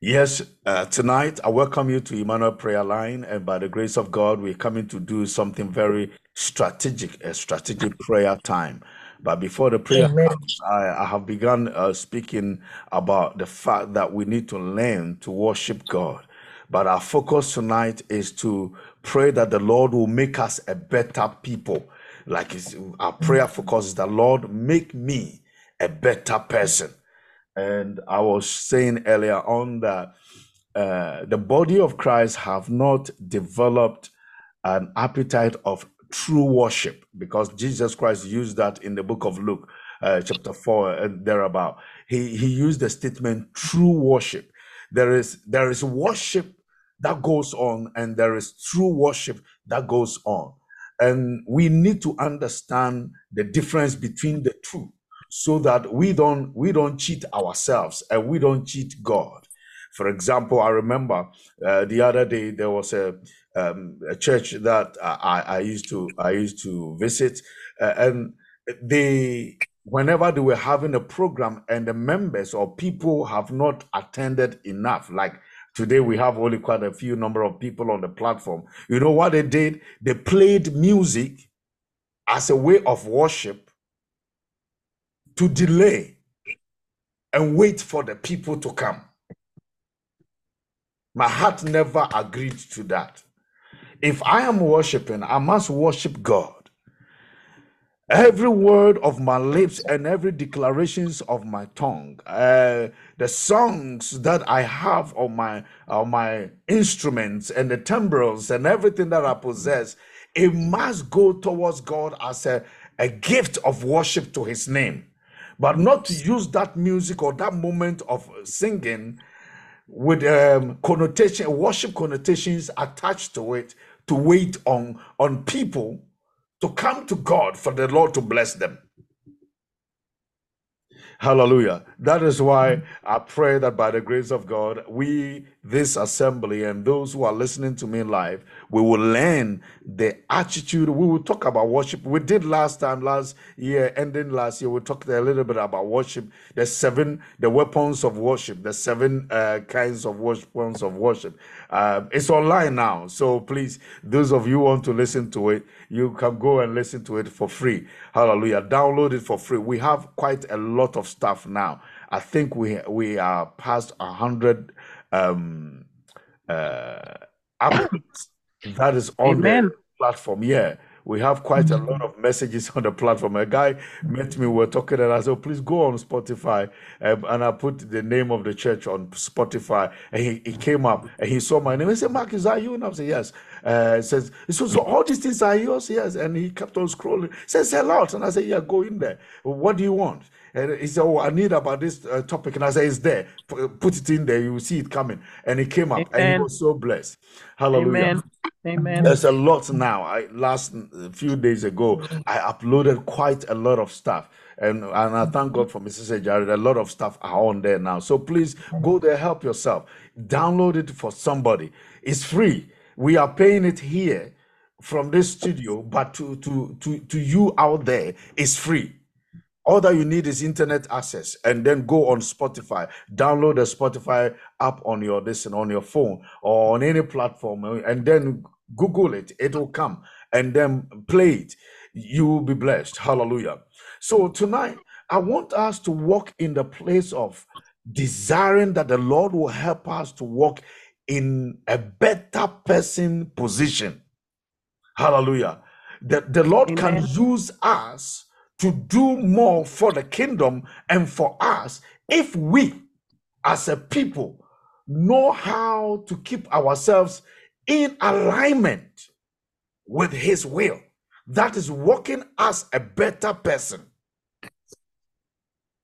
Yes, uh, tonight I welcome you to Emmanuel Prayer Line, and by the grace of God, we're coming to do something very strategic, a strategic prayer time. But before the prayer comes, I, I have begun uh, speaking about the fact that we need to learn to worship God. But our focus tonight is to pray that the Lord will make us a better people. Like it's, our prayer focus is the Lord, make me a better person. And I was saying earlier on that uh, the body of Christ have not developed an appetite of true worship because Jesus Christ used that in the book of Luke, uh, chapter 4 and thereabout. He, he used the statement true worship. There is, there is worship that goes on and there is true worship that goes on. And we need to understand the difference between the two so that we don't we don't cheat ourselves and we don't cheat God. For example, I remember uh, the other day there was a, um, a church that I, I used to I used to visit, uh, and they whenever they were having a program and the members or people have not attended enough, like today we have only quite a few number of people on the platform. You know what they did? They played music as a way of worship to delay and wait for the people to come. My heart never agreed to that. If I am worshiping, I must worship God. Every word of my lips and every declarations of my tongue, uh, the songs that I have on my on my instruments and the timbrels and everything that I possess, it must go towards God as a, a gift of worship to His name but not to use that music or that moment of singing with um, connotation, worship connotations attached to it to wait on on people to come to God for the Lord to bless them. Hallelujah. That is why I pray that by the grace of God, we, this assembly, and those who are listening to me live, we will learn the attitude. We will talk about worship. We did last time, last year, ending last year, we talked a little bit about worship, the seven, the weapons of worship, the seven uh, kinds of weapons of worship. Uh, it's online now. So please, those of you want to listen to it, you can go and listen to it for free. Hallelujah. Download it for free. We have quite a lot of stuff now. I think we we are past a hundred um uh that is on Amen. the platform. Yeah. We have quite a lot of messages on the platform. A guy met me, we were talking, and I said, oh, please go on Spotify. Um, and I put the name of the church on Spotify. And he, he came up and he saw my name. He said, Mark, is that you? And I said, yes. Uh, he says, so, so all these things are yours? Yes. And he kept on scrolling. He says, a lot. And I said, yeah, go in there. What do you want? And he said, Oh, I need about this uh, topic. And I said, It's there. Put it in there. You will see it coming. And it came up and he was so blessed. Hallelujah. Amen. Amen. There's a lot now. I last a few days ago, I uploaded quite a lot of stuff. And, and I thank God for Mrs. Jared. A lot of stuff are on there now. So please go there, help yourself. Download it for somebody. It's free. We are paying it here from this studio, but to to to to you out there, it's free. All that you need is internet access, and then go on Spotify. Download the Spotify app on your listen on your phone or on any platform, and then Google it. It will come, and then play it. You will be blessed. Hallelujah. So tonight, I want us to walk in the place of desiring that the Lord will help us to walk in a better person position. Hallelujah. That the Lord can use us to do more for the kingdom and for us if we, as a people, know how to keep ourselves in alignment with His will. That is walking as a better person.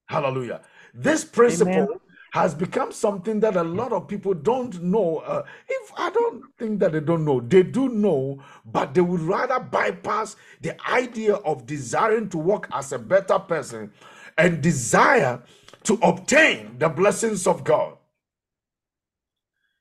Hallelujah. This principle Amen. Has become something that a lot of people don't know. Uh, if I don't think that they don't know, they do know, but they would rather bypass the idea of desiring to work as a better person and desire to obtain the blessings of God.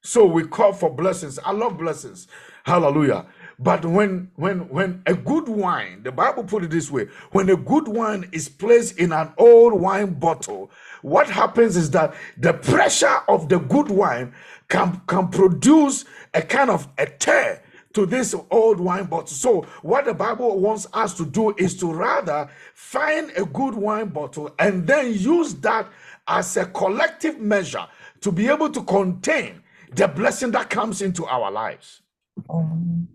So we call for blessings. I love blessings. Hallelujah. But when when when a good wine, the Bible put it this way, when a good wine is placed in an old wine bottle, what happens is that the pressure of the good wine can can produce a kind of a tear to this old wine bottle. So, what the Bible wants us to do is to rather find a good wine bottle and then use that as a collective measure to be able to contain the blessing that comes into our lives. Um,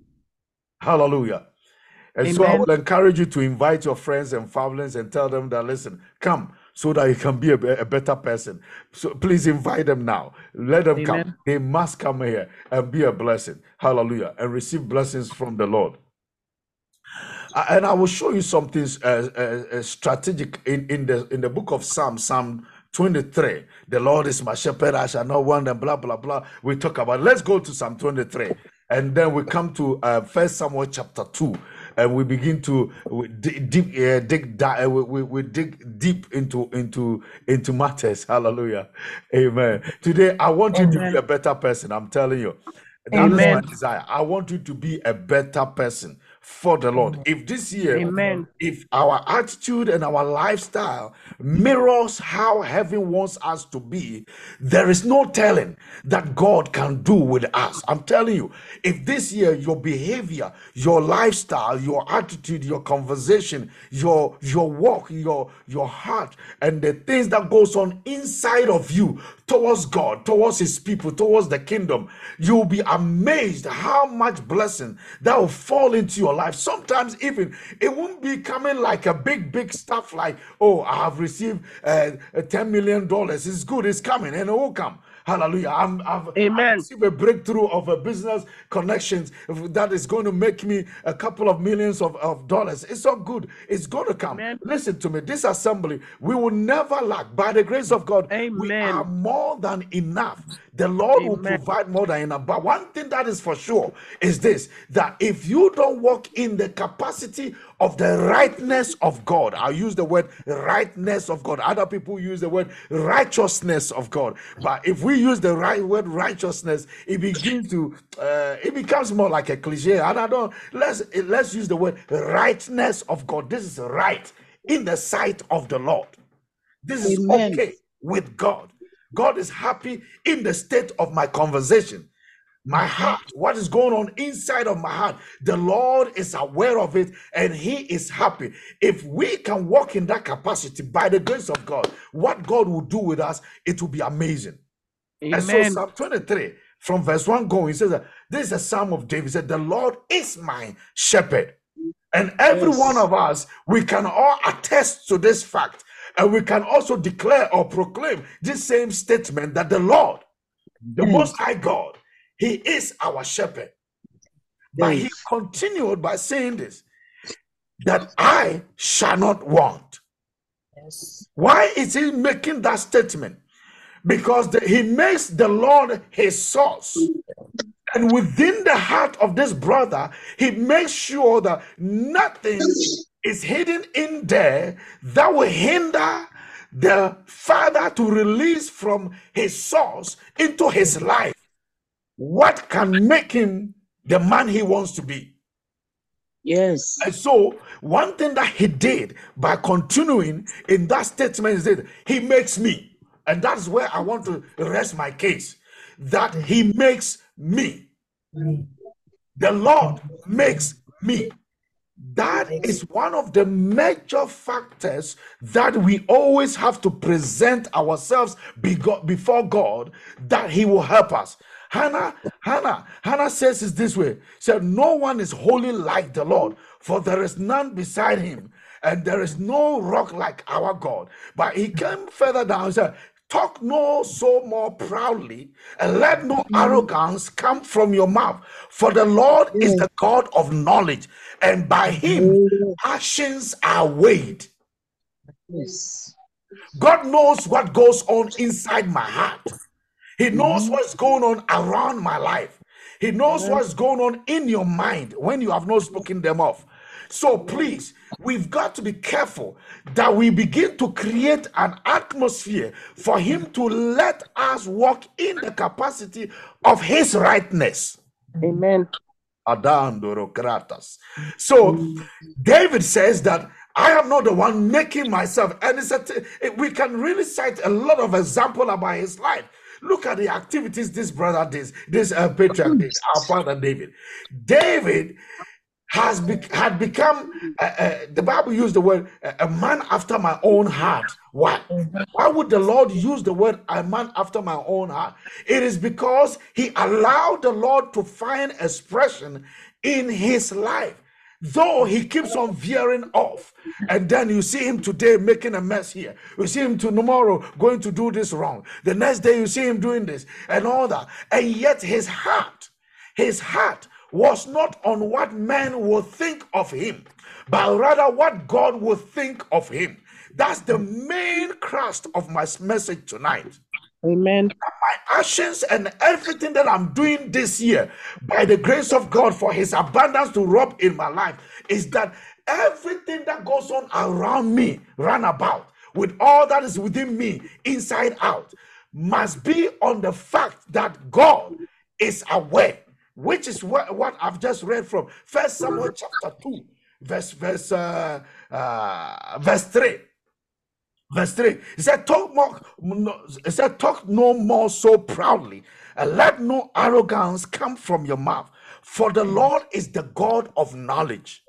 Hallelujah. And Amen. so I will encourage you to invite your friends and families and tell them that, listen, come so that you can be a, a better person. So please invite them now. Let them Amen. come. They must come here and be a blessing. Hallelujah. And receive blessings from the Lord. And I will show you something uh, uh, uh, strategic in, in the in the book of Psalm, Psalm 23. The Lord is my shepherd, I shall not want, and blah, blah, blah. We talk about. Let's go to Psalm 23. And then we come to uh, First Samuel chapter 2 and we begin to dig deep, uh, dig, uh, we, we, we dig deep into into into matters. Hallelujah, Amen. Today, I want Amen. you to be a better person. I'm telling you, that Amen. is my desire. I want you to be a better person for the Lord. If this year, Amen. if our attitude and our lifestyle mirrors how heaven wants us to be, there is no telling that God can do with us. I'm telling you, if this year your behavior, your lifestyle, your attitude, your conversation, your your walk, your your heart, and the things that goes on inside of you towards God, towards his people, towards the kingdom, you'll be amazed how much blessing that will fall into your life. Sometimes even it won't be coming like a big, big stuff like, oh, I have received uh, $10 million. It's good, it's coming, and it will come. Hallelujah. I'm, I've, Amen. I a breakthrough of a business connections that is going to make me a couple of millions of, of dollars. It's all good. It's going to come. Amen. Listen to me. This assembly, we will never lack. By the grace of God, Amen. we are more than enough. The Lord Amen. will provide more than enough. But one thing that is for sure is this that if you don't walk in the capacity of the rightness of God. i use the word rightness of God. Other people use the word righteousness of God. But if we use the right word righteousness, it begins to uh, it becomes more like a cliche. And I don't let's let's use the word rightness of God. This is right in the sight of the Lord. This is Amen. okay with God. God is happy in the state of my conversation my heart, what is going on inside of my heart. The Lord is aware of it and He is happy. If we can walk in that capacity by the grace of God, what God will do with us, it will be amazing. Amen. And so, Psalm 23 from verse 1 going, he says, that This is a psalm of David. He said, The Lord is my shepherd. And every yes. one of us, we can all attest to this fact. And we can also declare or proclaim this same statement that the Lord, the yes. Most High God, he is our shepherd. But he continued by saying this that I shall not want. Yes. Why is he making that statement? Because the, he makes the Lord his source. And within the heart of this brother, he makes sure that nothing is hidden in there that will hinder the father to release from his source into his life what can make him the man he wants to be. Yes. And so, one thing that he did by continuing in that statement is that he makes me. And that's where I want to rest my case that he makes me. The Lord makes me. That is one of the major factors that we always have to present ourselves before God that He will help us. Hannah, Hannah, Hannah says it this way: said, No one is holy like the Lord, for there is none beside him, and there is no rock like our God. But he came further down and said, Talk no so more proudly, and let no mm-hmm. arrogance come from your mouth. For the Lord is the God of knowledge, and by him actions are weighed. Yes. God knows what goes on inside my heart. He knows mm-hmm. what's going on around my life. He knows mm-hmm. what's going on in your mind when you have not spoken them off. So mm-hmm. please, we've got to be careful that we begin to create an atmosphere for Him mm-hmm. to let us walk in the capacity of His rightness. Amen. So David says that I am not the one making myself. And it's a t- we can really cite a lot of example about his life. Look at the activities this brother did, this uh, patriarch did, our father David. David has be- had become uh, uh, the bible used the word uh, a man after my own heart. Why? Why would the lord use the word a man after my own heart? It is because he allowed the lord to find expression in his life though he keeps on veering off and then you see him today making a mess here you see him tomorrow going to do this wrong the next day you see him doing this and all that and yet his heart his heart was not on what men will think of him, but rather what God will think of him. That's the main crust of my message tonight. Amen. My actions and everything that I'm doing this year, by the grace of God, for His abundance to rub in my life, is that everything that goes on around me, run about, with all that is within me, inside out, must be on the fact that God is aware which is what, what I've just read from First Samuel chapter 2, verse verse uh, uh, verse 3. Verse 3. He said, Talk more, no, he said, Talk no more so proudly, and let no arrogance come from your mouth. For the Lord is the God of knowledge.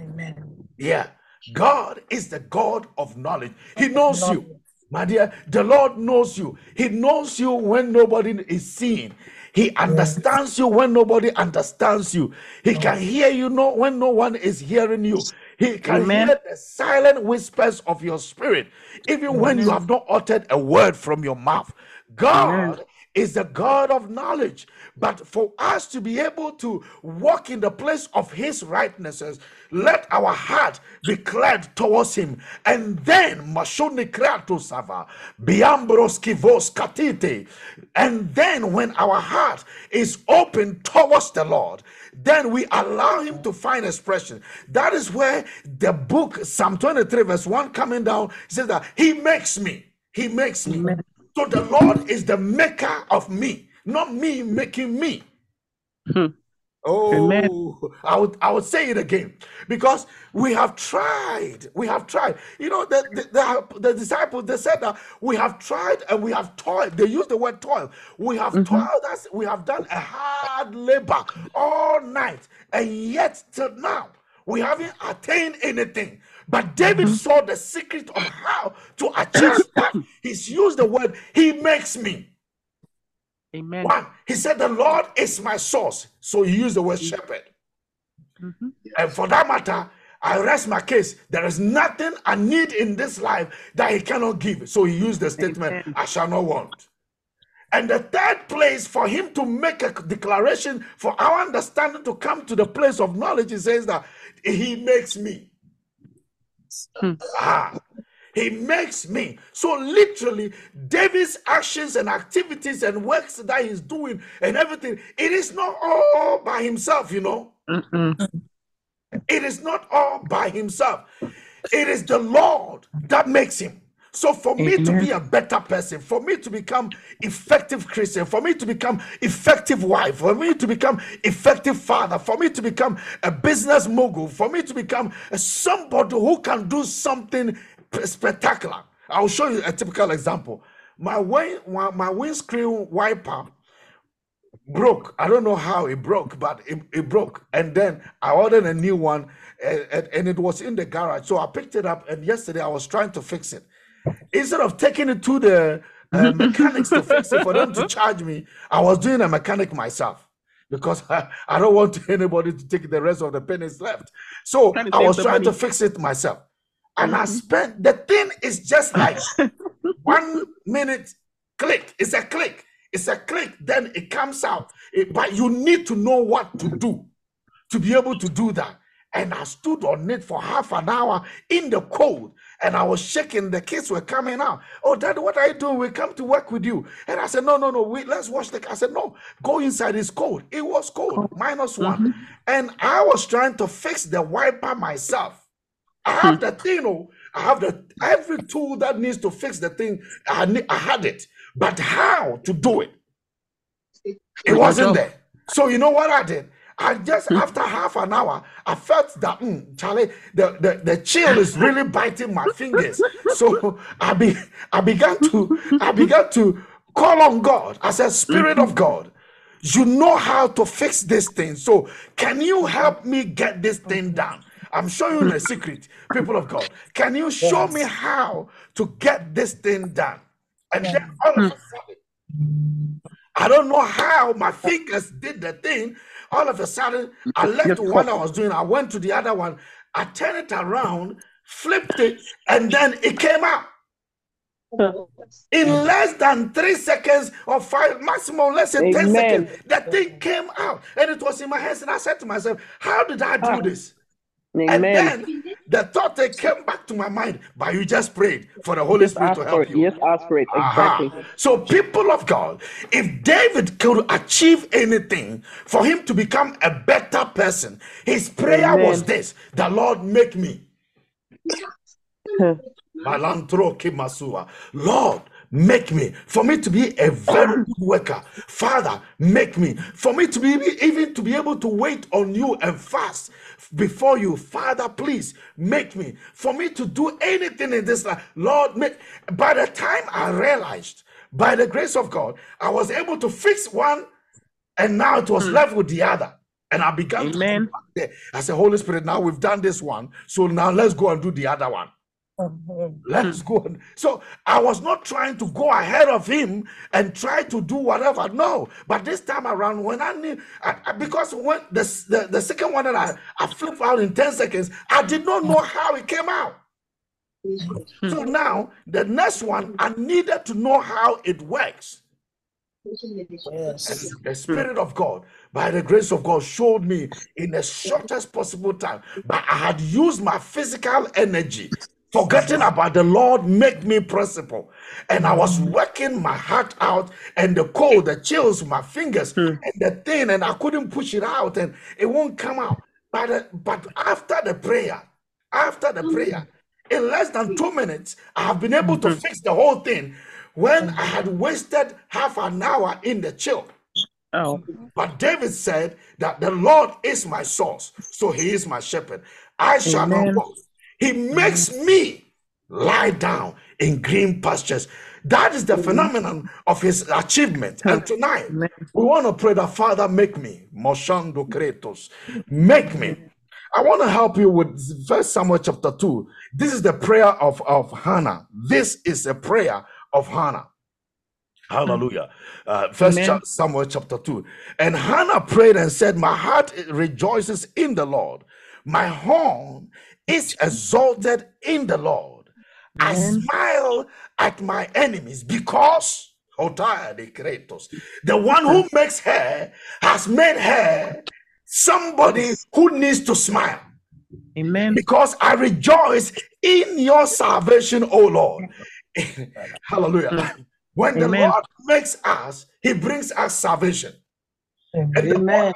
Amen. Yeah. God is the God of knowledge. He knows you. My dear, the Lord knows you. He knows you when nobody is seeing. He understands you when nobody understands you. He can hear you know when no one is hearing you. He can Amen. hear the silent whispers of your spirit, even when you have not uttered a word from your mouth. God is the God of knowledge. But for us to be able to walk in the place of his rightnesses, let our heart be cleared towards him. And then Mashoni Krato Sava, Biambros Kivos Katite. And then when our heart is open towards the Lord, then we allow him to find expression. That is where the book, Psalm 23, verse 1 coming down, says that he makes me. He makes me. So the Lord is the maker of me, not me making me. Hmm. Oh, Amen. I would I would say it again because we have tried. We have tried. You know, the, the, the, the disciples they said that we have tried and we have toiled. They use the word toil. We have mm-hmm. toiled us, we have done a hard labor all night, and yet till now we haven't attained anything. But David mm-hmm. saw the secret of how to achieve that. He's used the word, He makes me. Amen. One, he said, The Lord is my source. So he used the word shepherd. Mhm. And for that matter, I rest my case. There is nothing I need in this life that he cannot give. So he used the statement, Amen. I shall not want. And the third place for him to make a declaration for our understanding to come to the place of knowledge, he says that he makes me. Hmm. Ah, he makes me. So literally, David's actions and activities and works that he's doing and everything, it is not all by himself, you know. It is not all by himself. It is the Lord that makes him. So for me to be a better person, for me to become effective Christian, for me to become effective wife, for me to become effective father, for me to become a business mogul, for me to become a somebody who can do something spectacular. I'll show you a typical example. My wind, my windscreen wiper broke. I don't know how it broke, but it, it broke. And then I ordered a new one and, and, it was in the garage. So I picked it up and yesterday I was trying to fix it. Instead of taking it to the uh, mechanics to fix it for them to charge me, I was doing a mechanic myself because I, I don't want anybody to take the rest of the pennies left. So I was trying to fix it myself. And I spent the thing is just like one minute click. It's a click. It's a click. Then it comes out. It- but you need to know what to do to be able to do that. And I stood on it for half an hour in the cold. And I was shaking. The kids were coming out. Oh, Dad, what are you doing? We come to work with you. And I said, No, no, no. Wait, let's wash the car. I said, No, go inside. It's cold. It was cold, minus one. Mm-hmm. And I was trying to fix the wiper myself. I have the thing, oh, I have the every tool that needs to fix the thing. I, ne- I had it, but how to do it? It wasn't there. So you know what I did? I just after half an hour, I felt that mm, Charlie, the, the, the chill is really biting my fingers. So I be I began to I began to call on God. I said, Spirit of God, you know how to fix this thing. So can you help me get this thing done? I'm showing you the secret, people of God. Can you show me how to get this thing done? And then all of a sudden, I don't know how my fingers did the thing. All of a sudden, I left Your one I was doing, I went to the other one, I turned it around, flipped it, and then it came out. In less than three seconds or five, maximum less than 10 seconds, that thing came out and it was in my hands. And I said to myself, How did I do Ah. This? And Amen. then the thought that came back to my mind, but you just prayed for the Holy Spirit to help you. Yes, ask for it. Aha. Exactly. So, people of God, if David could achieve anything for him to become a better person, his prayer was this The Lord, make me. Huh. Malantro Kimasua. Lord, make me for me to be a very good worker. Father, make me for me to be even to be able to wait on you and fast before you. Father, please make me for me to do anything in this life. Lord, make by the time I realized, by the grace of God, I was able to fix one and now it was hmm. left with the other. And I began to Amen. there. I said, Holy Spirit, now we've done this one. So now let's go and do the other one. Let's go. on. So I was not trying to go ahead of him and try to do whatever. No, but this time around, when I knew, I, I- because when the, the the second one that I, I flipped out in 10 seconds, I did not know how it came out. Hmm. So now the next one, I needed to know how it works. Yes. And the Spirit of God, by the grace of God, showed me in the shortest possible time. But I had used my physical energy, forgetting about the Lord make me principle. And I was mm. working my heart out, and the cold, the chills, my fingers, hmm. and the thing, and I couldn't push it out, and it won't come out. But, uh, but after the prayer, after the mm. prayer, in less than two minutes, I have been able to mm-hmm. fix the whole thing when mm. I had wasted half an hour in the chill. Oh. But David said that the Lord is my source, so he is my shepherd. I shall not want. He makes mm. me lie down in green pastures. That is the mm. phenomenon of his achievement. And mm. tonight, we want to pray that Father, make me. Moshando Kratos. Make me. I want to help you with First Samuel chapter 2. This is the prayer of, of Hannah. This is a prayer of Hannah. Hallelujah. Uh, First cha- Samuel chapter 2. And Hannah prayed and said, My heart rejoices in the Lord. My horn is exalted in the Lord. I smile at my enemies because the one who makes her has made her somebody who needs to smile Amen. because I rejoice in your salvation, O Lord. Hallelujah. When the Amen. Lord makes us, He brings us salvation. And the Amen.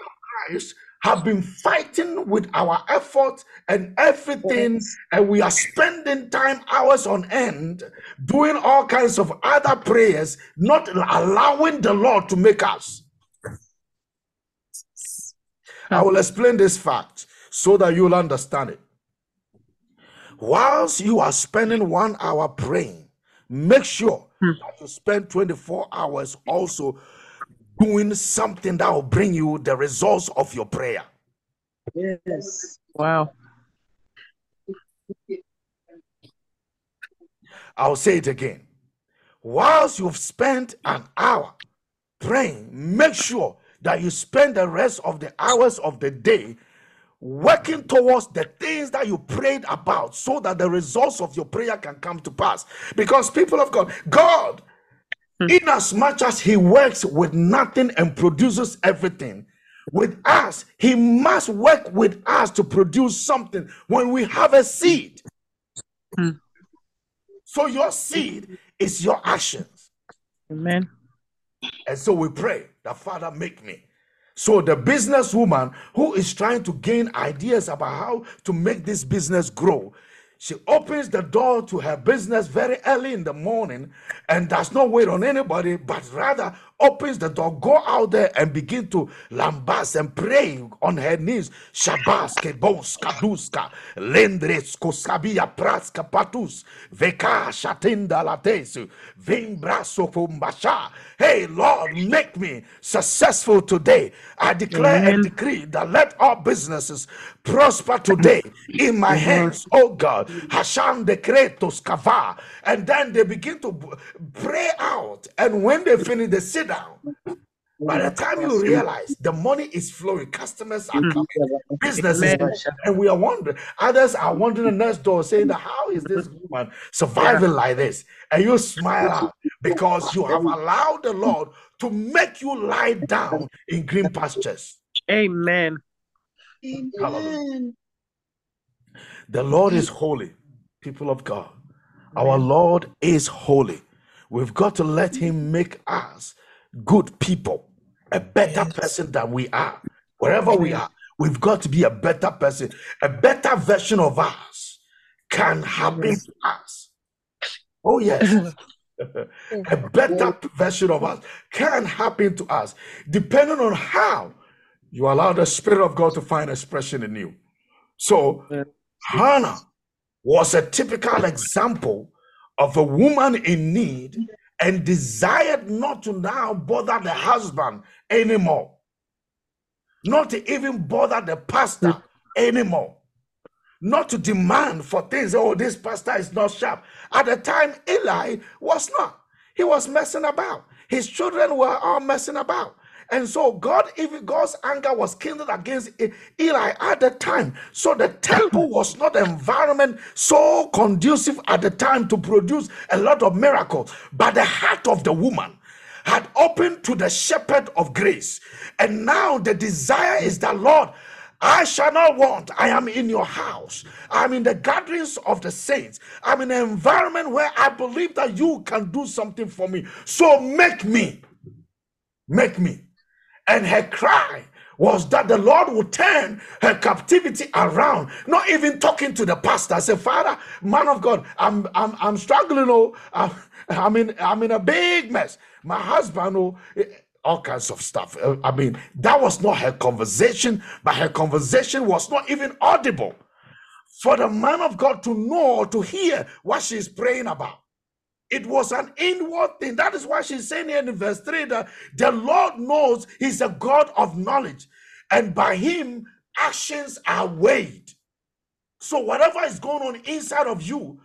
Christ have been fighting with our effort and everything, and we are spending time hours on end doing all kinds of other prayers, not allowing the Lord to make us. I will explain this fact so that you'll understand it. Whilst you are spending one hour praying, make sure hmm. that you spend 24 hours also doing something that will bring you the results of your prayer. Yes. Wow. I'll say it again. Whilst you've spent an hour praying, make sure that you spend the rest of the hours of the day working towards the things that you prayed about so that the results of your prayer can come to pass. Because people of God, God, in as much as He works with nothing and produces everything, with us, He must work with us to produce something when we have a seed. Hmm. So your seed is your actions. Amen. And so we pray that Father make me. So the businesswoman who is trying to gain ideas about how to make this business grow, She opens the door to her business very early in the morning and does not wait on anybody, but rather opens the door, go out there and begin to lambast and pray on her knees. Shabas, kebos, kaduska, lendres, koskabia, praska, patus, veka, shatinda, latesu, vimbraso, fumbasha. Hey, Lord, make me successful today. I declare and decree that let all businesses prosper today in my hands, oh God. Hashem decretos kava. And then they begin to pray out. And when they finish, they sit down. By the time you realize the money is flowing, customers are Mm. coming, business is Amen. booming, and we are wondering. Others are wondering the next door, saying, "How is this woman surviving like this?" And you smile out because you have allowed the Lord to make you lie down in green pastures. Amen. Hallelujah. The Lord is holy, people of God. Our Lord is holy. We've got to let Him make us good people, a better person than we are. Wherever we are, we've got to be a better person. A better version of us can happen to us. Oh, yes. a better version of us can happen to us, depending on how you allow the Spirit of God to find expression in you. So, Hannah was a typical example of a woman in need and desired not to now bother the husband anymore, not to even bother the pastor anymore, not to demand for things. Oh, this pastor is not sharp. At the time, Eli was not. He was messing about. His children were all messing about. And so God, even God's anger was kindled against Eli at the time. So the temple was not an environment so conducive at the time to produce a lot of miracles. But the heart of the woman had opened to the shepherd of grace. And now the desire is that, Lord, I shall not want. I am in your house. I'm in the gatherings of the saints. I'm in an environment where I believe that you can do something for me. So make me. Make me. And her cry was that the Lord would turn her captivity around, not even talking to the pastor. I said, Father, man of God, I'm I'm I'm struggling. Oh, I'm, in I'm in a big mess. My husband, oh, eh, all kinds of stuff. Uh, I mean, that was not her conversation, but her conversation was not even audible for the man of God to know, or to hear what she's praying about. It was an inward thing. That is why she's saying here in verse 3 that the Lord knows He's a God of knowledge, and by Him, actions are weighed. So, whatever is going on inside of you,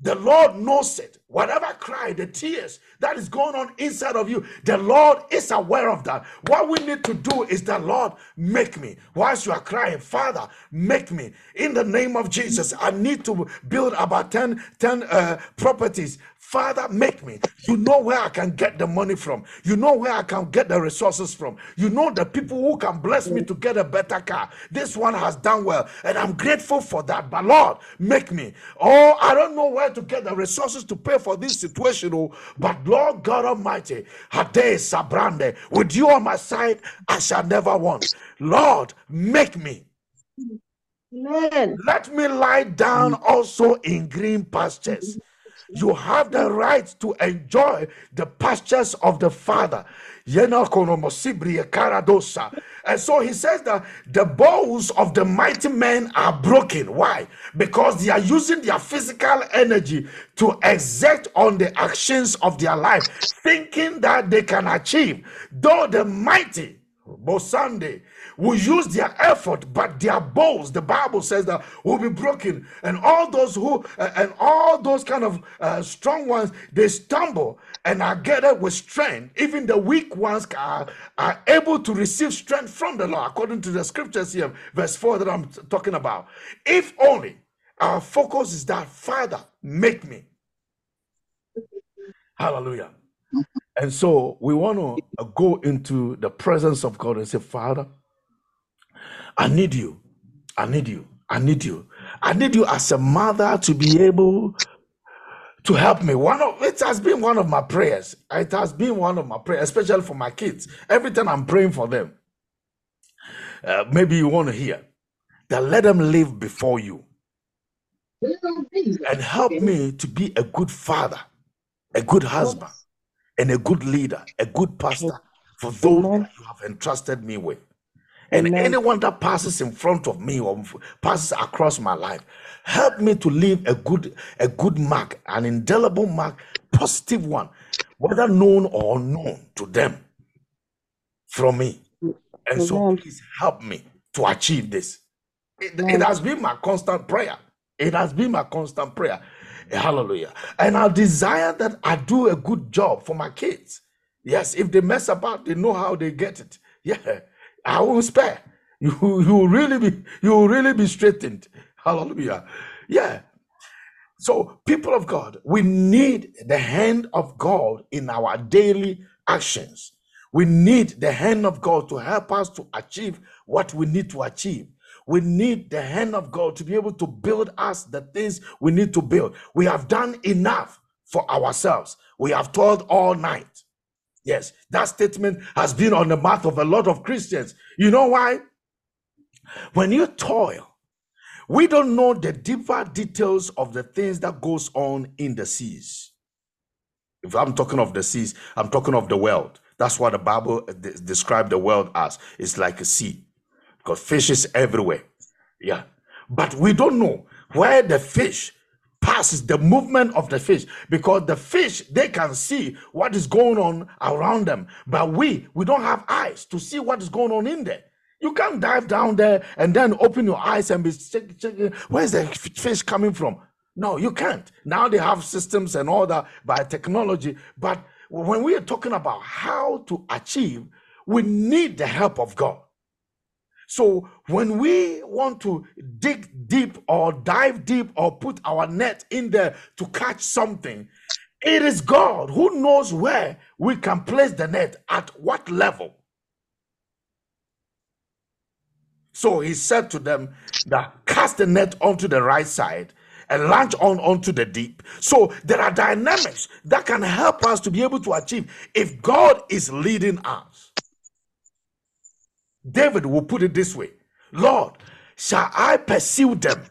the Lord knows it. Whatever cry, the tears that is going on inside of you, the Lord is aware of that. What we need to do is that, Lord, make me. Whilst you are crying, Father, make me. In the name of Jesus, I need to build about 10, 10 uh, properties. Father, make me. You know where I can get the money from. You know where I can get the resources from. You know the people who can bless me to get a better car. This one has done well, and I'm grateful for that. But Lord, make me. Oh, I don't know where to get the resources to pay for this situation. Oh, but Lord God Almighty, Hade Sabrande, with you on my side, I shall never want. Lord, make me. Amen. Let me lie down also in green pastures. You have the right to enjoy the pastures of the Father. And so he says that the bows of the mighty men are broken. Why? Because they are using their physical energy to exert on the actions of their life, thinking that they can achieve. Though the mighty Bosande will use their effort, but their bows, the Bible says that will be broken, and all those who and all those kind of uh, strong ones they stumble and are gathered with strength. Even the weak ones are, are able to receive strength from the Lord, according to the scriptures here, verse four that I'm talking about. If only our focus is that Father, make me. Hallelujah. And so we want to go into the presence of God and say, Father, I need you. I need you. I need you. I need you as a mother to be able to help me. One of it has been one of my prayers. It has been one of my prayers, especially for my kids. Every time I'm praying for them, uh, maybe you want to hear that let them live before you. and help me to be a good father, a good husband, and a good leader, a good pastor for those Amen. that you have entrusted me with. And Amen. anyone that passes in front of me or passes across my life, help me to leave a good a good mark, an indelible mark, positive one, whether known or unknown to them from me. And so Amen. please help me to achieve this. It, it has been my constant prayer. It has been my constant prayer. Hallelujah. And I desire that I do a good job for my kids. Yes, if they mess about, they know how they get it. Yeah, I won't spare. You you will really be you will really be straightened. Hallelujah. Yeah. So, people of God, we need the hand of God in our daily actions. We need the hand of God to help us to achieve what we need to achieve. We need the hand of God to be able to build us the things we need to build. We have done enough for ourselves. We have toiled all night. Yes, that statement has been on the mouth of a lot of Christians. You know why? When you toil, we don't know the deeper details of the things that goes on in the seas. If I'm talking of the seas, I'm talking of the world. That's what the Bible uh, de- described the world as. It's like a sea because fish is everywhere. Yeah. But we don't know where the fish passes, the movement of the fish, because the fish, they can see what is going on around them. But we, we don't have eyes to see what is going on in there. You can't dive down there and then open your eyes and be checking, checking where's the fish coming from? No, you can't. Now they have systems and all that by technology. But when we are talking about how to achieve, we need the help of God. So when we want to dig deep or dive deep or put our net in there to catch something, it is God who knows where we can place the net at what level. So he said to them that cast the net onto the right side and launch on onto the deep. So there are dynamics that can help us to be able to achieve if God is leading us. David will put it this way Lord, shall I pursue them?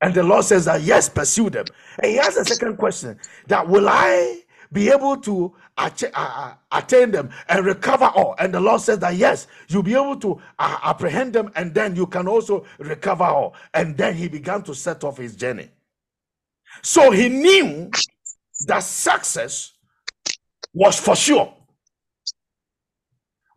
And the Lord says that yes, pursue them. And he has a second question that will I be able to uh, uh, attain them and recover all? And the Lord says that yes, you'll be able to uh, apprehend them and then you can also recover all. And then he began to set off his journey. So he knew that success was for sure.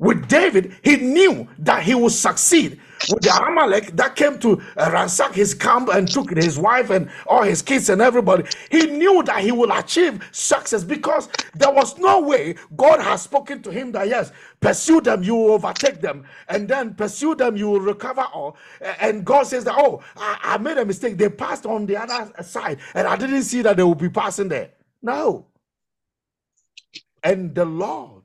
With David, he knew that he would succeed. With the Amalek that came to uh, ransack his camp and took his wife and all his kids and everybody, he knew that he will achieve success because there was no way God has spoken to him that yes, pursue them, you will overtake them, and then pursue them, you will recover all. And God says that, oh, I, I made a mistake. They passed on the other side, and I didn't see that they will be passing there. No. And the Lord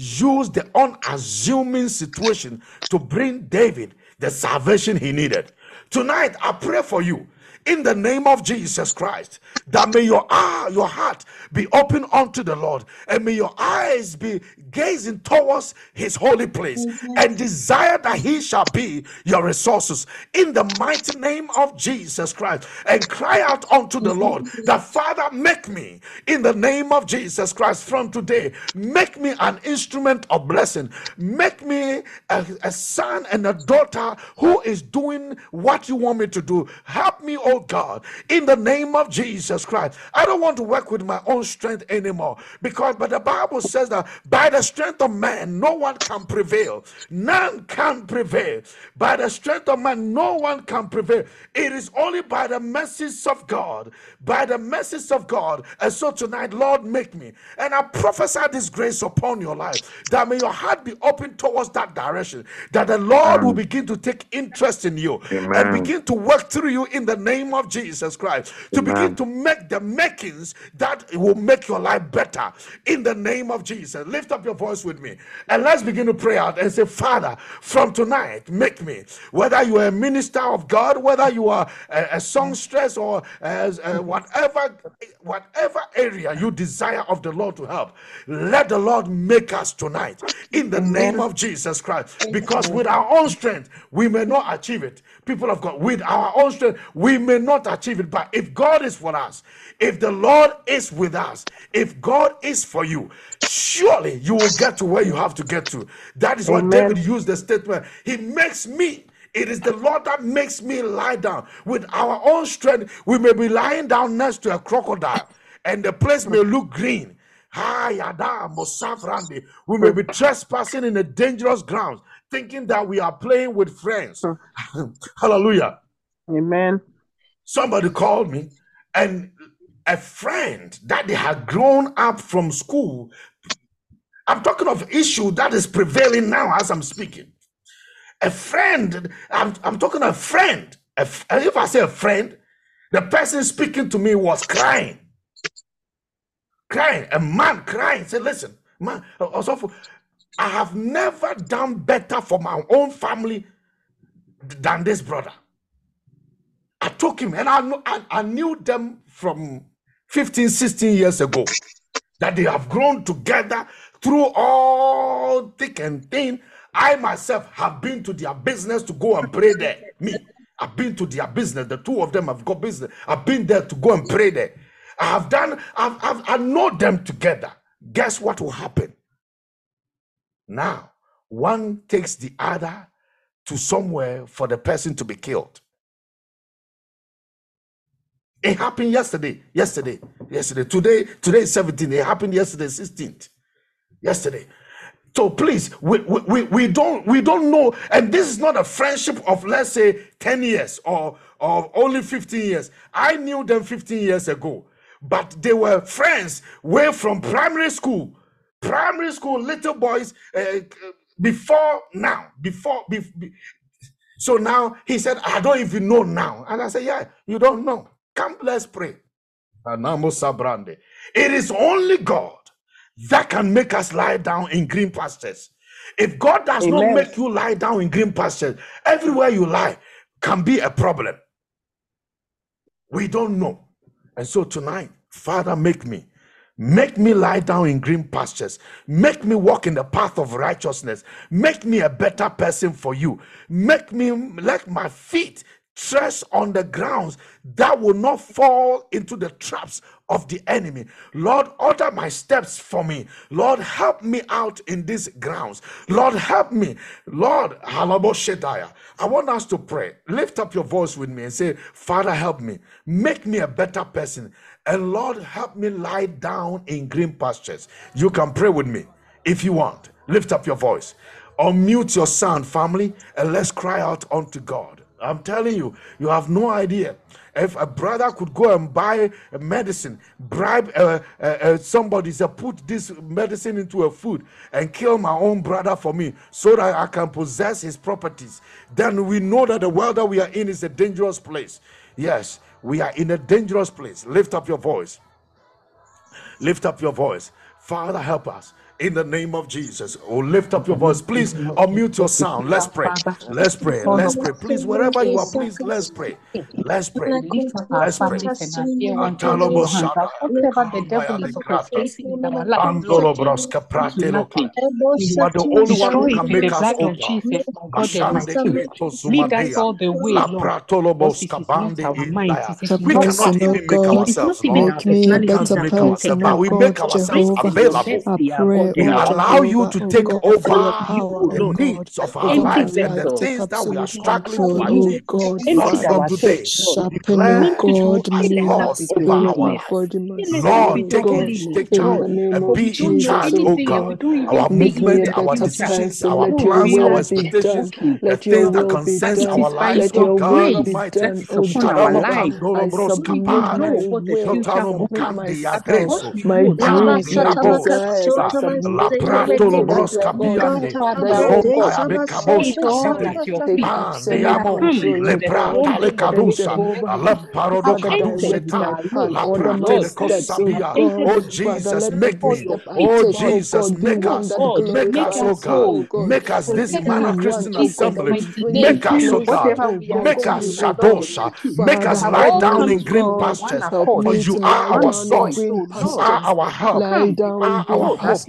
used the unassuming situation to bring David the salvation he needed. Tonight, I pray for you in the name of Jesus Christ that may your ah, your heart be open unto the Lord and may your eyes be gazing towards his holy place and desire that he shall be your resources. In the mighty name of Jesus Christ and cry out unto the Lord that Father make me in the name of Jesus Christ from today make me an instrument of blessing. Make me a, a son and a daughter who is doing what you want me to do. Help me oh Oh God in the name of Jesus Christ. I don't want to work with my own strength anymore. Because but the Bible says that by the strength of man no one can prevail. None can prevail. By the strength of man no one can prevail. It is only by the mercies of God. By the mercies of God. And so tonight Lord make me. And I prophesy this grace upon your life that may your heart be open towards that direction that the Lord will begin to take interest in you and begin to work through you in the name of Jesus Christ to begin to make the makings that will make your life better in the name of Jesus. Lift up your voice with me and let's begin to pray out and say, Father, from tonight, make me, whether you are a minister of God, whether you are a, a songstress or as uh, whatever, whatever area you desire of the Lord to help, let the Lord make us tonight in the name of Jesus Christ. Because with our own strength, we may not achieve it. People of God, with our own strength, we may may not achieve it, but if God is for us, if the Lord is with us, if God is for you, surely you will get to where you have to get to. That is what David used the statement. He makes me. It is the Lord that makes me lie down. With our own strength, we may be lying down next to a crocodile, and the place may look green. We may be trespassing in a dangerous ground, thinking that we are playing with friends. Hallelujah. Amen. Somebody called me, and a friend that they had grown up from school. I'm talking of issue that is prevailing now as I'm speaking. A friend, I'm, I'm talking a friend. A if I say a friend, the person speaking to me was crying, crying, a man crying. Say, listen, man, also I have never done better for my own family than this brother. Took him and I, I, I knew them from 15, 16 years ago that they have grown together through all thick and thin. I myself have been to their business to go and pray there. Me, I've been to their business. The two of them have got business. I've been there to go and pray there. I have done, I've, I've, I know them together. Guess what will happen? Now, one takes the other to somewhere for the person to be killed. It happened yesterday. Yesterday. Yesterday. Today. Today is 17. It happened yesterday, 16th. Yesterday. So please, we, we, we, don't we don't know, and this is not a friendship of let's say 10 years or or only 15 years. I knew them 15 years ago, but they were friends way from primary school. Primary school, little boys, uh, before now, before, be, be- so now he said, I don't even know now. And I said, Yeah, you don't know. Come, let's pray. Anamo Sabrande. It is only God that can make us lie down in green pastures. If God does not make you lie down in green pastures, everywhere you lie can be a problem. We don't know. And so tonight, Father, make me. Make me lie down in green pastures. Make me walk in the path of righteousness. Make me a better person for you. Make me let my feet tread on the grounds that will not fall into the traps of the enemy. Lord, order my steps for me. Lord, help me out in these grounds. Lord, help me. Lord, Halabo Shedaya. I want us to pray. Lift up your voice with me and say, Father, help me. Make me a better person. And Lord, help me lie down in green pastures. You can pray with me if you want. Lift up your voice. Unmute your sound, family, and let's cry out unto God. I'm telling you, you have no idea. If a brother could go and buy a medicine, bribe uh, uh, uh, somebody, say, put this medicine into a food and kill my own brother for me so that I can possess his properties, then we know that the world that we are in is a dangerous place. Yes, we are in a dangerous place. Lift up your voice. Lift up your voice. Father, help us. In the name of Jesus. Oh, lift up your voice. Please unmute your sound. Let's pray. Let's pray. Let's pray. Please, wherever you are, please, let's pray. Let's pray. lift up our Let's pray. families and our dear ones into Antalobo your hands. shada. That whatever the devil is orchestrating in our life, Andolo Lord, broska pratelo. nothing. you are the only one who can make us blood of over. Jesus, my God and my Ashande King. Krito Lead us Sumadea. all the way, Lord. Pratolobos Because it is not Kabande our minds, Indaya. it is a We cannot even make God. it is not ourselves, Lord. our Make me a We personalities can't better that make ourselves, but we make ourselves it is Jehovah. your available. I mercy, our pray, God We and oh allow you to oh take can God, for your over follow power, you, the oh Lord. Needs of our lives and the things that we are struggling to control, Use oh it achieve. to God, empty Lord, from today, Lord. oh declare God, a us me, up pause with over our of. God, lives. in my Fill us up spirit, Lord, with oh take God, take in charge and be in charge, oh oh anything and we God. God. don't even Our movement, our be better in charge. decisions, our Lord, plans, our expectations, the things that will But be but concerns our lives, Let oh your God Almighty. that done, is oh upon our life. kandoro I bros We don't submit know oh my kapare. what the will, I future Shotano submit holds. mukandi But what myself, agreso. we my know that you dreams, my hold us mirabos. desires. I secure. La submit Let them us pratolo to know you, bros that you Jehovah. kapiande. enter the Zonta Direct ya vehicle, bekabos lay it all Father, kabande. at your take feet, Ah, and we absolute have diabo. come control, Le oh with the God. prata le burden Hey, of kadusa. the Jehovah. Alam we parodo have Father, entered direct with kaduseta. my our path, load. La order prate le we steps, oh have kosabia. entered God. With it Father, Jesus, make me. your step I feet, Oh take, Lord. Jesus, make us. Make make us, oh us God. whole. God. Make us this Protect Be Manna in one, Christian Jesus' God, that Assembly. will mighty bring name. me Make us, oh closer, God. Whatever we are God, Make us you, through, Lord, God. shadosha. Make us lie down in green together God, in one pastures. help For you are our one down in voice. source. You are our help. Lie You down in are green our hold hope.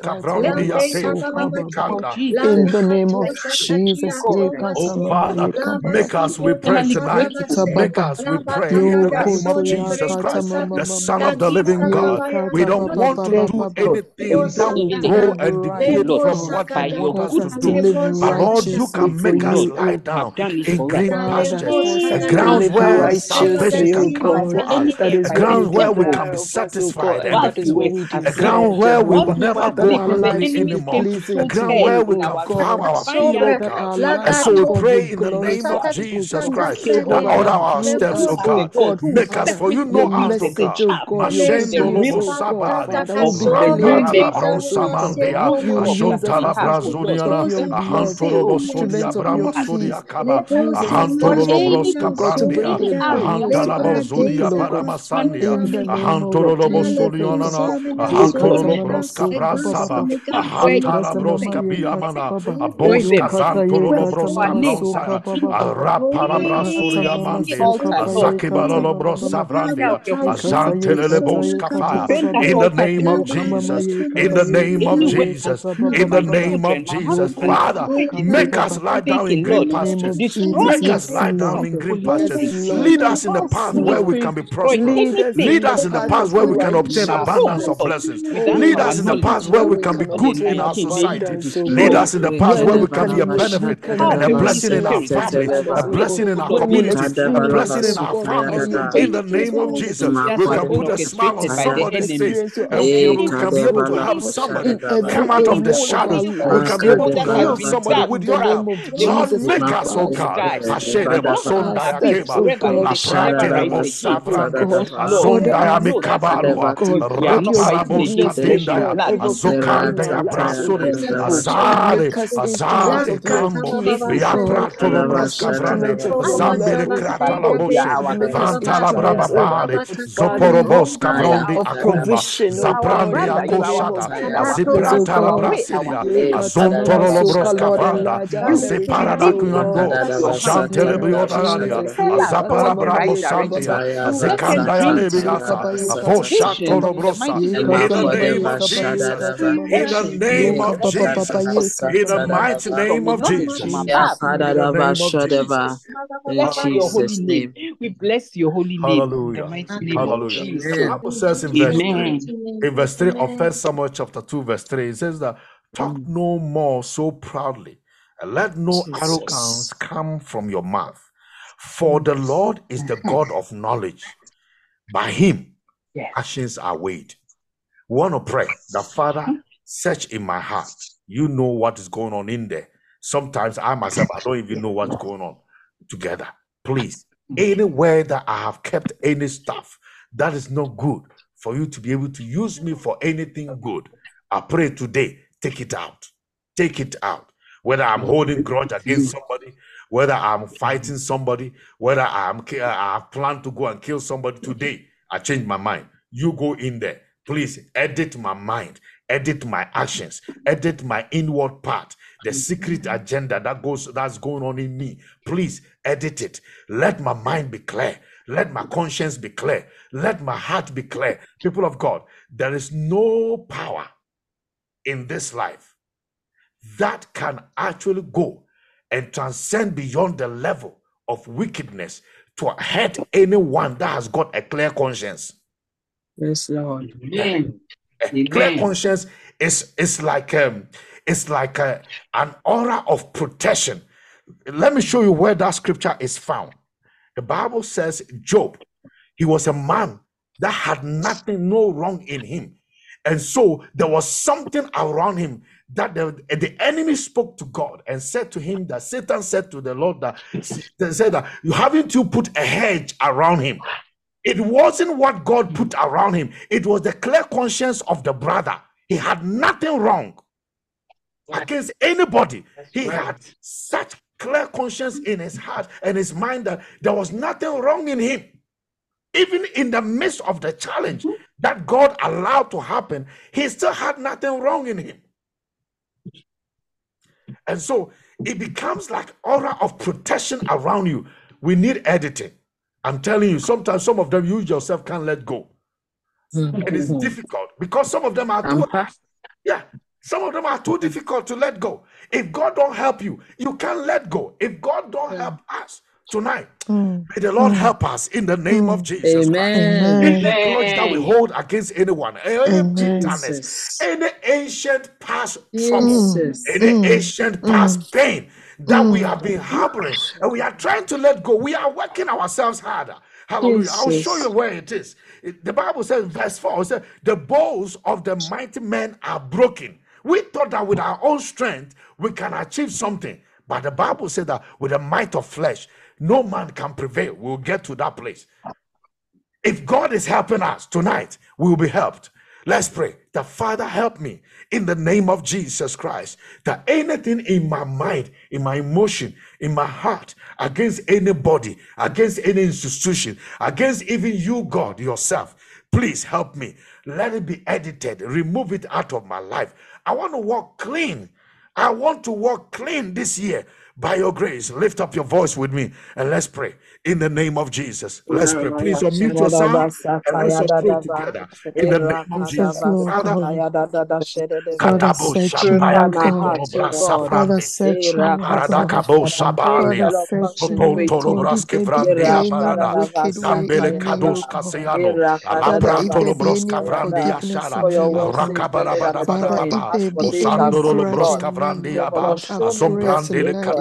kata baba Brondiate, soka baba. Andikanda. In the name of Jesus, ye Oh Father, make us, we pray tonight. kata Make us, we pray in the name of Jesus Christ, the Son of the living God. We don't want to do anything Cause that will go and right, deviate oh from what you want us to do. But Lord, you can make us you, lie oh down God. in green pastures, a ground where salvation righteously, can oh come for us, a ground where we can be of us, oh God. satisfied and And be that is what full, we a ground where we will never go our hungry lives will be anymore, a pleasing to ground where you, we oh can God. farm our You field, oh let God. our And lives, so oh we pray in the name of. Jesus Christ that that our steps, us, oh oh God. God, Make us, for you know oh message, God. oh Mashendo voice, lobo oh God, sabade, that will be rampara la deliverance, bronsa oh God. mandia, You will use us ashonta la as instruments of brazuriana, your blood, ahantoro instruments sodia of your brama peace. sodia kaba, Use us as ahantoro lo instruments, broska oh God, to bring brandia, in praise ahanta to la other bozudia people, oh God. paramasandia, In the name of ahantoro lo Jesus, oh bosoliana, God. ahantoro lo Yekata broska so baba brasaba, baba. ahanta la Yekata mama broska yekata biamana, baba. abos Yokata kazantoro lo yekata broska mama so bronsaya, baba baba. arapara Yekata brasuria mama mande, so kapa azaki yekata balolo baba brosa baba. brandia, Yekata azantelele yekata boska yekata fire. baba In the name of Yoka mama Jesus, in yekapa the name of yekata Jesus, yekata baba in the baba. name of Jesus, Yokota Father, yakata make us baba. lie down in In green the name pastures. of Jesus, Make us yes, lie down Lord. in green Yes, pastures. Lord. Lead us in the Yes, path where we can be prosperous. Lead us Lead in the us in the path path of where we can obtain abundance of righteousness. blessings. Lead us that in the path path where where we we can be can good in our society. Lead us in the path Where we can be a benefit and a blessing in our family, a blessing in our communities, a blessing in our families. In the name of Jesus, we can put a smile on somebody's face and we can, be able to help somebody come out of the area of our shadows. We can be able to heal somebody with your help. Lord, make us, oh. God. Hashere Order our basonda ya steps, keba, God. la prate Order le our feet, mosavrande, God. Order azonda ya our steps, mikabalua, God. Let your raparabos goodness, let katinda your ya, blood overflow in azokande our ya lives, brasuri, God. azade, Make us instruments azade of your kambo, peace, via God. prato lo Make us broska vrande, instruments of your azambele love, krata la God. boshe, Make us vanta la braba instruments, bade, God, Father, zoporobos kabrondi of akomba, provision, oh God, zaprandi in the name akoshata, of Jesus, oh aziprata la brasilia, azontolo lo Yekatamamasoka, broska Lord, vanda, enlarge our azepara territories, da oh God. kuyando, In the ajantele name of biodaria, Jesus. azapara brabo Yekatamamayekamababa. sandia, azekanda ya lebiasa, Yekatamamasokabayekata. avoshatolo brosa. In the name of Jesus, Yekatamamayekabayekatamama. In the name of Jesus, in the mighty name of Jesus, Jesus' in the name of Jesus. In Hallelujah. Jesus' name. We bless your holy name in the Hallelujah. name of Hallelujah. The Jesus. Bible says in verse 3, Amen. in verse 3 of First Samuel chapter 2, verse 3, it says that talk Mm. no more so proudly, and let no arrogance Jesus. come from your mouth. For the Lord is the God of knowledge. By him Yes. actions are weighed. We want to pray that Father, search in my heart. You know what is going on in there. Sometimes I myself, I don't even know what's going on together. Please, anywhere that I have kept any stuff that is not good for you to be able to use me for anything good, I pray today, take it out. Take it out. Whether I'm holding grudge against somebody, whether I'm fighting somebody, whether I'm I planned to go and kill somebody today, I change my mind. You go in there. Please edit my mind, edit my actions, edit my inward part, the secret agenda that goes that's going on in me. Please edit it. Let my mind be clear. Let my conscience be clear. Let my heart be clear. People of God, there is no power in this life that can actually go and transcend beyond the level of wickedness to hurt anyone that has got a clear conscience. Yes, Lord. Amen. A clear conscience is is like um it's like a, an aura of protection. Let me show you where that scripture is found. The Bible says Job, he was a man that had nothing, no wrong in him. And so there was something around him that the, the enemy spoke to God and said to him that Satan said to the Lord that they said that you haven't you put a hedge around him. It wasn't what God hmm. put around him, it was the clear conscience of the brother. he had nothing wrong against anybody. He had such clear conscience in his heart and his mind that there was nothing wrong in him. Even in the midst of the challenge hmm. that God allowed to happen, he still had nothing wrong in him. And so it becomes like aura of protection around you. We need editing. I'm telling you, sometimes some of them you yourself can't let go. Mm. And it's difficult because some of them are too yeah, some of them are too difficult to let go. If God don't help you, you can't let go. If God don't help mm. us tonight, Mm. may the Lord mm. help us in the name of Jesus Christ. Amen. Any grudge that we hold against anyone, any bitterness, any ancient past trouble, Jesus. any Mm. ancient past pain that we have mm. been harboring and we are trying to let go. We are working ourselves harder. Hallelujah. I'll show you where it is. It- the Bible says, verse 4 it says, The bows of the mighty men are broken. We thought that with our own strength we can achieve something. But the Bible said that with the might of flesh, no man can prevail. We'll get to that place. If God is helping us tonight, we will be helped. Let's pray. The Father, help me in the name of Jesus Christ. That anything in my mind, in my emotion, in my heart, against anybody, against any institution, against even you, God, yourself, please help me. Let it be edited. Remove it out of my life. I want to walk clean. I want to walk clean this year by your grace. Lift up your voice with me and let's pray. In the name of Jesus. Let's pray. Please unmute yourself and let's pray together. In the name of Jesus. Father,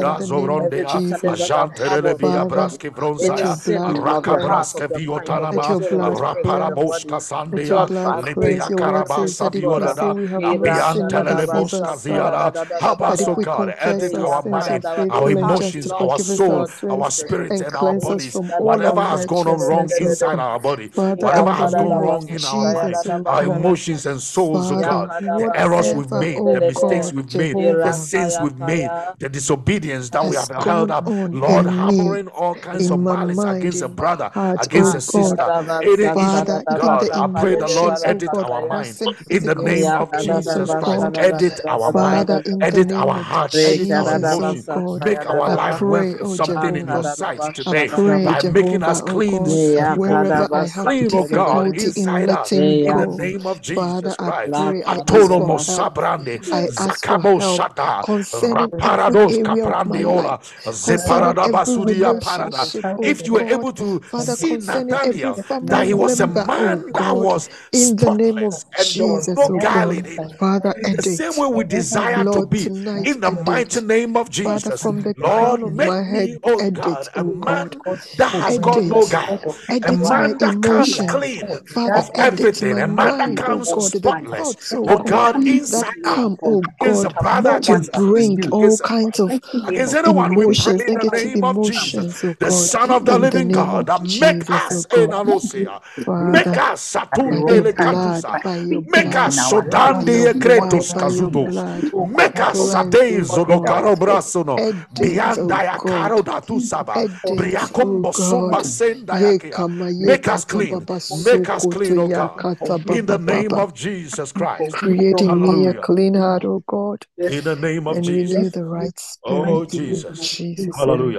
Father, Katabo search Shapaya me, O God. Ketobra Father, Sabrande search me, O God. Paradakabo Sabalia Father, search me, Popon O God. Tolobraske If there be Vrandia any Barada wicked way Zambele in me, O Kados God. Castellano Father, Alapran if there be any Tolobroska Vrandia unforgiveness Shara in me, O God. Father, if Rakabarabadabadaba there be any Usandoro grudge Broska in me, O Vrandia Ba God, I pray Azombrandele tonight in Kada the name of Zorondea Jesus. Ajantere Via Braske let your Vronsaya blood cleanse. Rakabraske Let Viotanama your blood cleanse. Raparaboska Let your Sandia blood cleanse. Libria Your word says Carabasa that if we say Viorada we have no Abian sin, you deceive Teleleboska us. Ziara Help us, if oh God, edit our our mind, our faithful and just to emotions, our soul, our spirit, and our bodies. Whatever has gone on wrong inside our body, whatever has gone wrong in our mind, our emotions and souls, oh Father, God, the errors we've made, the mistakes we've made, the sins we've made, the disobedience that we have held up, Lord, in harboring all kinds of malice mind, against a brother, against a sister, any issue, Father, God, I pray the Lord oh edit our mind in the name of Jesus oh Christ. Edit our mind, edit our name of heart, edit our Jesus, oh emotion, God, make our life worth oh something in your sight today by making us oh clean God, sweep, oh wherever I have clean, oh God, inside us in the name of Jesus Christ. pray, I ask Atono for help. mosabrande, zakabo shata, raparados area of my life, kaprandiola, concerning zeparada basudia parada. oh If you were able to Father, see Nathaniel, that he was a oh man that was in the name of spotless and was Jesus, no oh guile in him. Father, In the same way we desire to be in the mighty name of Jesus. from the crown Lord, my make head, me, oh edit, God, a oh man that has got no guile, a man that comes clean of everything, a man that oh comes spotless, oh oh God, that inside out oh against a God, brother, against bring all kinds of against anyone. We pray in the name of Jesus, the Son of the in the Living God, that make us in Anosia, make us your Katusa, make us blood, by Sodande your blood, Kretos by your Kazudo, make us cleanse, Sate God, Zodokaro Brasono, Bianda ya God, Karo Datu Saba, edit, oh Briakombo Sumba God. Senda Ye Yakea. kama ye Make us clean, make us clean, ya God, in the name of Jesus Christ. Create in me a clean heart, oh God, In the name of Jesus. the right spirit Oh, Jesus. Jesus' Hallelujah.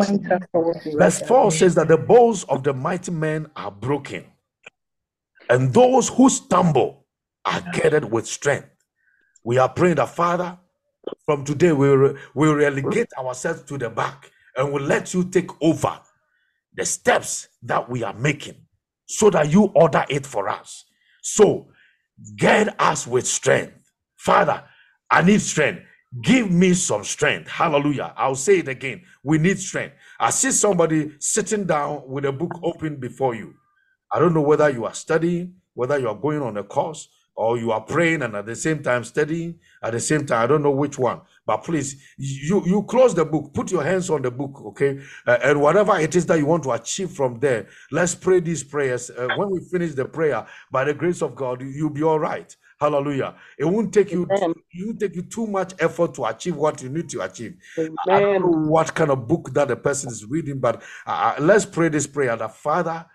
Verse 4 says that the bows of the mighty men are broken, and those who stumble are girded with strength. We are praying that, Father, from today we re- we relegate ourselves to the back and we'll let you take over the steps that we are making so that you order it for us. So gird us with strength. Father, I need strength. Give me some strength. Hallelujah. I'll say it again. We need strength. I see somebody sitting down with a book open before you. I don't know whether you are studying, whether you are going on a course, or you are praying and at the same time studying. At the same time, I don't know which one. But please, you you close the book, put your hands on the book, okay? Uh, and whatever it is that you want to achieve from there, let's pray these prayers. Uh, when we finish the prayer, by the grace of God, you'll be all right. Hallelujah. It won't take you Amen. it won't take you too much effort to achieve what you need to achieve. I I don't know what kind of book that the person is reading, but uh, uh, let's pray this prayer that Father,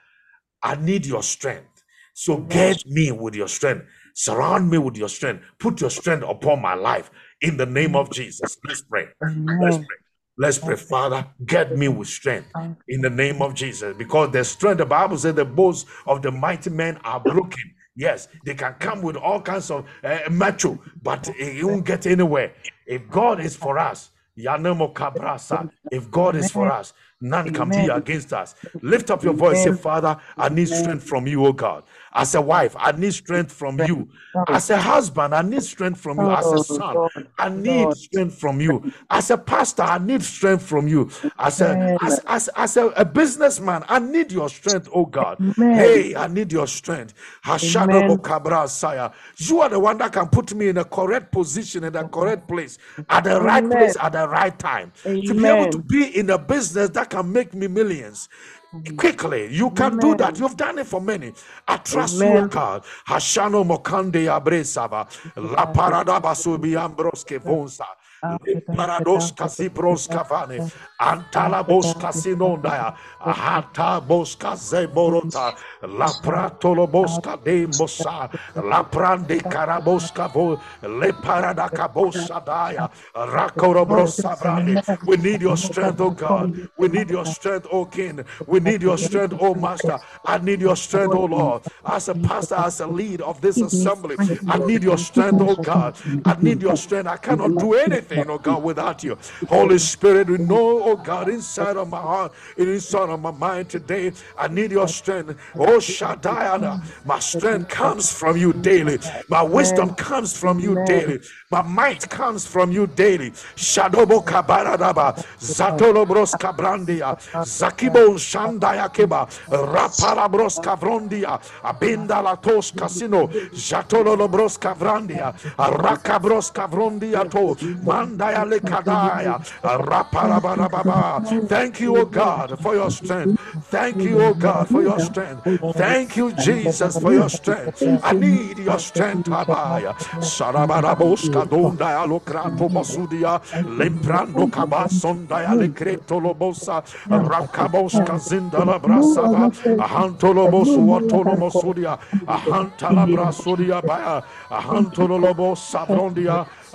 I need your strength. So Amen. get me with your strength. Surround me with your strength. Put your strength upon my life in the name of Jesus. Let's pray. Let's pray. Let's pray, Father. Get me with strength in the name of Jesus. Because the strength, the Bible says, the bones of the mighty men are broken. Yes, they can come with all kinds of uh, macho, but it won't get anywhere. If God is for us, Yanemo Kabrasa, if God is for us, none can be against us. Lift up your voice, say, Father, I need strength from you, oh God. As a wife, I need strength from you. As a husband, I need strength from you. As a Oh, son, I need strength from you. As a pastor, I need strength from you. As a as, as, as a, a businessman, I need your strength, oh God. Hey, I need your strength. Hashado Amen. Kabra Saya. You are the one that can put me in a correct position, in the correct place, at the right Amen. place, at the right time. To be able to be in a business that can make me millions. Quickly, you can do that. You've done it for many. I trust you, O Amen. God. Hashano Mokande Abresava, La Parada Basubi Ambroske Vonsa, Casibros Antalabos Casinondaya, Bosca Zeborota, de Carabosca. We need your strength, oh God. We need your strength, oh King. We need your strength, oh Master. I need your strength, oh Lord. As a pastor, as a lead of this assembly, I need your strength, oh God. I need your strength. I cannot do anything, oh God, without you. Holy Spirit, we know, oh God, inside of my heart, and inside of my mind today, I need your strength. Oh Shaddai, my strength comes from you daily. My wisdom comes from you daily. My might comes from you daily. Shadobo kabaradaba, zatolobros kabrandia, zakibo shandaya keba, rapalabros kavrondia, abinda latos casino, jatolobros kavrandia, rakabros kavrondia to, mandaya lekadaya, rapalabarababa. Thank you, O God, for your strength. Thank you, O God, for your strength. Thank you, Jesus, for your strength. I need your strength, Abaya. Sarabarabos kadonda alokrato basudia, lemprando kabasonda alecreto lobosa, rakabos kazinda la brasava, ahantolobos watolomosudia, ahantala brasudia baya, ahantolobos savrondia,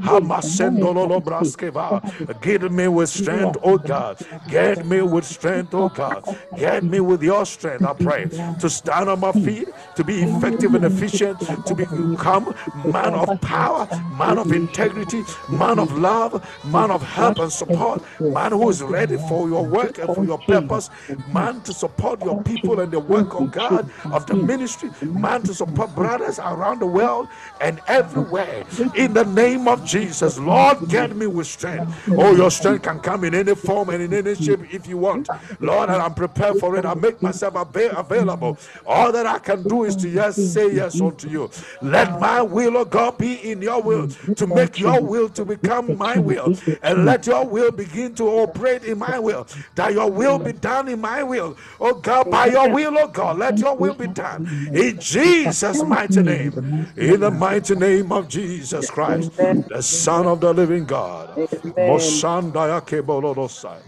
hamasendolo braskeva, give me with strength, oh God, get me with strength, oh God, get me with your strength, I pray, to stand on my feet, to be effective and efficient, to become man of power, man of integrity, man of love, man of help and support, man who is ready for your work and for your purpose, man to support your people and the work of God, of the ministry, man to support brothers around the world and everywhere. In the name of Jesus, Lord, get me with strength. Oh, your strength can come in any form and in any shape if you want. Lord, I'm prepared for it. I make myself available. All that I can do is to yes, say yes unto you. Let my will, oh God, be in your will, to make your will to become my will, and let your will begin to operate in my will, that your will be done in my will. Oh God, by your will, oh God, let your will be done in Jesus' mighty name. In the mighty name of Jesus Christ, the Son of the living God. Mosandaya kebolodosai.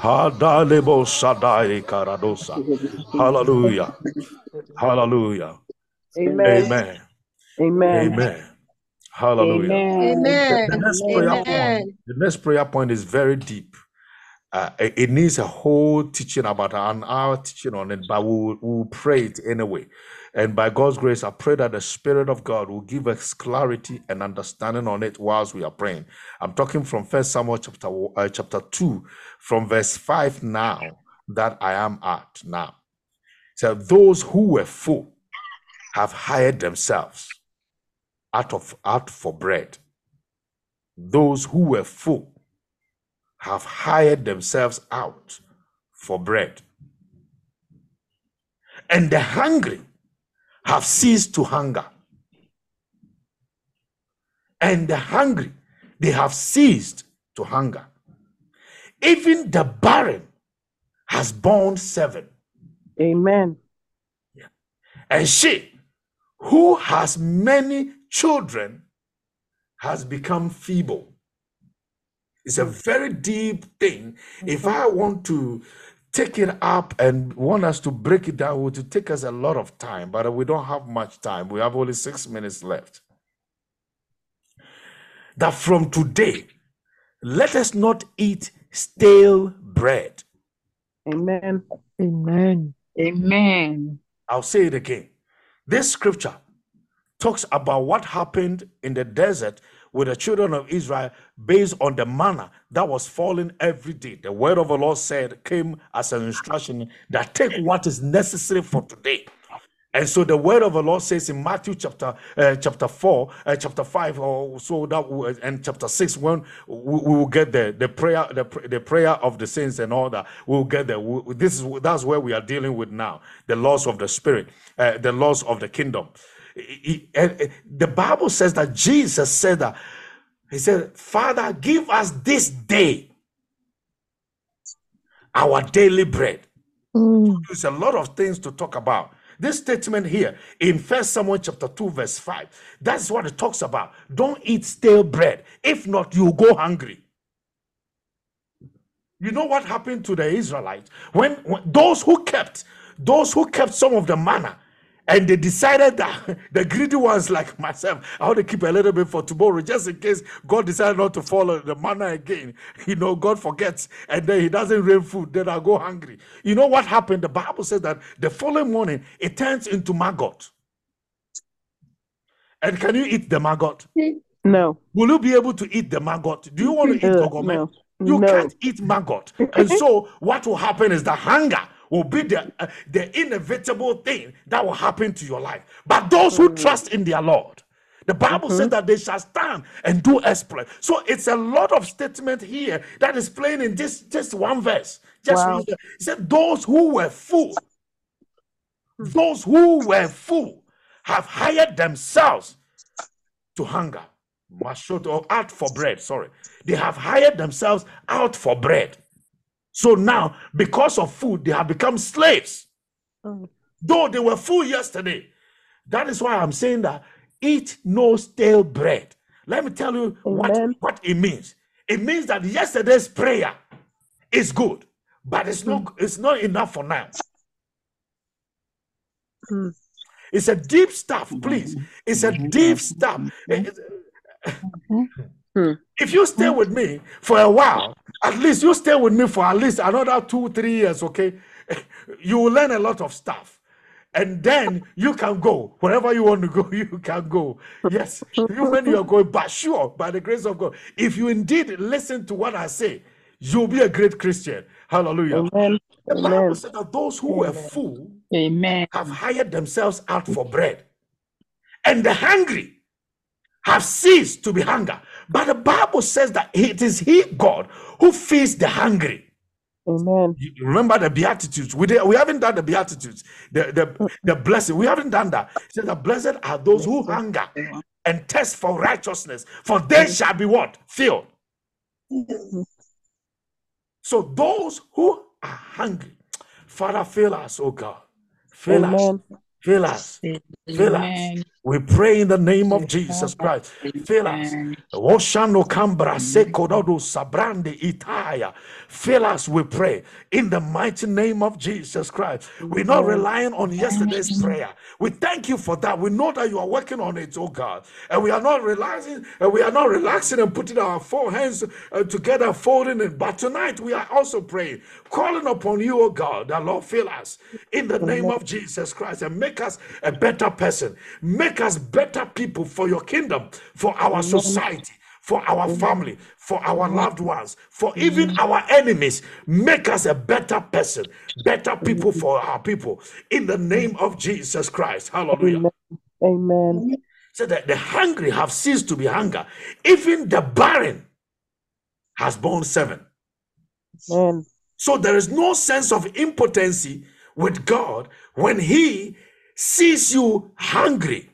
Hadalebo sadai karadosa. Hallelujah. Hallelujah. Amen. Amen. Amen. Amen. Hallelujah. Amen. The next prayer Amen. point. The next prayer point is very deep. Uh, it, it needs a whole teaching about an hour teaching on it, but we'll, we'll pray it anyway. And by God's grace, I pray that the Spirit of God will give us clarity and understanding on it whilst we are praying. I'm talking from First Samuel chapter uh, chapter two, from verse five now that I am at now. So those who were full have hired themselves out of out for bread. Those who were full have hired themselves out for bread. And the hungry have ceased to hunger. And the hungry, they have ceased to hunger. Even the barren has borne seven. Amen. And she, who has many children, has become feeble. It's a very deep thing. If I want to take it up and want us to break it down, it would take us a lot of time, but we don't have much time. We have only six minutes left. That from today, let us not eat stale bread. Amen. Amen. Amen. I'll say it again. This scripture talks about what happened in the desert with the children of Israel based on the manna that was falling every day. The word of the Lord said, came as an instruction that take what is necessary for today. And so the word of the Lord says in Matthew chapter uh, chapter four, uh, chapter five, or so that we- and chapter six, when we, we will get there, the prayer, the, the prayer of the saints and all that, we'll get there. We- this is that's where we are dealing with now, the laws of the spirit, uh, the laws of the kingdom. And, the Bible says that Jesus said that he said, "Father, give us this day our daily bread." Mm. There's a lot of things to talk about. This statement here in First Samuel chapter 2, verse 5, that's what it talks about. Don't eat stale bread. If not, you go hungry. You know what happened to the Israelites? When, when those who kept, those who kept some of the manna, and they decided that the greedy ones like myself, I want to keep a little bit for tomorrow, just in case God decided not to follow the manna again. You know, God forgets and then He doesn't rain food, then I go hungry. You know what happened? The Bible says that the following morning it turns into maggot. And can you eat the maggot? No. Will you be able to eat the maggot? Do you want to eat Uh, no. You No. can't eat maggot. And so what will happen is the hunger will be the, uh, the inevitable thing that will happen to your life. But those who mm. trust in their Lord, the Bible says mm-hmm. that they shall stand and do exploit. So it's a lot of statement here that is plain in this just one verse. Just Wow. It said, those who were full, hmm. those who were full have hired themselves to hunger. Mashoto, out for bread, sorry. They have hired themselves out for bread. So now, because of food, they have become slaves. Mm. Though they were full yesterday. That is why I'm saying that eat no stale bread. Let me tell you what, Amen. what it means. It means that yesterday's prayer is good, but it's not mm. it's not enough for now. Mm. It's a deep stuff, please. Mm-hmm. It's a mm-hmm. deep stuff. Mm-hmm. It- Hmm. If you stay with me for a while, at least you stay with me for at least another two, three years, okay? You will learn a lot of stuff. And then you can go wherever you want to go, you can go. Yes, even when you are going, but sure, by the grace of God, if you indeed listen to what I say, you'll be a great Christian. Hallelujah. Amen. The Bible Amen. said that those who were full Amen. have hired themselves out for bread, and the hungry have ceased to be hunger. But the Bible says that it is He, God, who feeds the hungry. Amen. You remember the Beatitudes? We, did, we haven't done the Beatitudes, the, the, the blessing. We haven't done that. It says that blessed are those who hunger and thirst for righteousness, for they shall be what? Filled. So those who are hungry, Father, fill us, oh God. Fill us. Fill us. Fill us. We pray in the name of Jesus Christ. Fill us. Oshano kambra sekododo sabrande itaya. Fill us, we pray, in the mighty name of Jesus Christ. We're not relying on yesterday's prayer. We thank you for that. We know that you are working on it, oh God. And we are not realizing, and we are not relaxing and putting our four hands uh, together, folding it. But tonight we are also praying, calling upon you, oh God, that Lord, fill us in the name of Jesus Christ and make us a better person. Make us better people for your kingdom, for our society for our family, for our loved ones, for even our enemies. Make us a better person, better people for our people. In the name of Jesus Christ. Hallelujah. Amen. Amen. So that the hungry have ceased to be hunger. Even the barren has borne seven. Amen. So there is no sense of impotency with God when He sees you hungry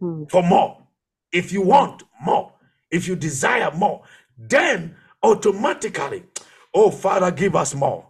Hmm. for more. If you want more, if you desire more, then automatically, oh Father, give us more.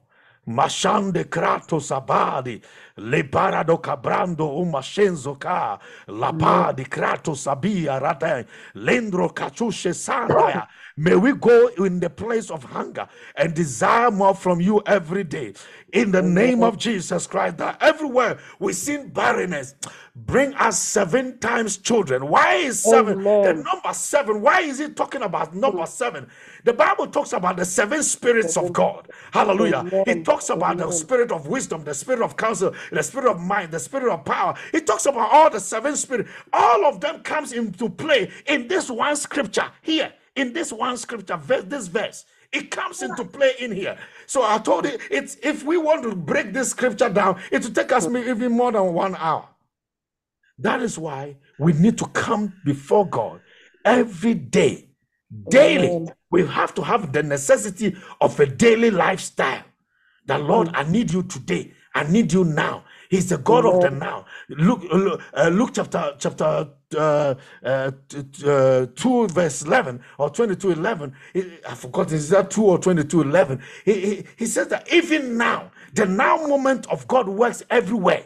Mashande kratos abadi lebarado cabrando umashenzo ka lapadi kratos abia rata lendro kachushe sandaya. May we go in the place of hunger and desire more from you every day. In the name of Jesus Christ, that everywhere we see barrenness, bring us seven times children. Why is seven? The number seven. Why is he talking about number seven? The Bible talks about the seven spirits of God. Hallelujah. It talks about the spirit of wisdom, the spirit of counsel, the spirit of mind, the spirit of power. It talks about all the seven spirits. All of them comes into play in this one scripture here. In this one scripture, verse, this verse. It comes into play in here. So I told you, it's if we want to break this scripture down, it will take us even more than one hour. That is why we need to come before God every day, daily. We have to have the necessity of a daily lifestyle. That Lord, I need you today. I need you now. He's the God of the now. Luke, uh, Luke chapter chapter uh, uh, uh, 2 verse 11 or 22 11 he- i forgot is that 2 or 22 11 he, he, he says that even now the now moment of god works everywhere.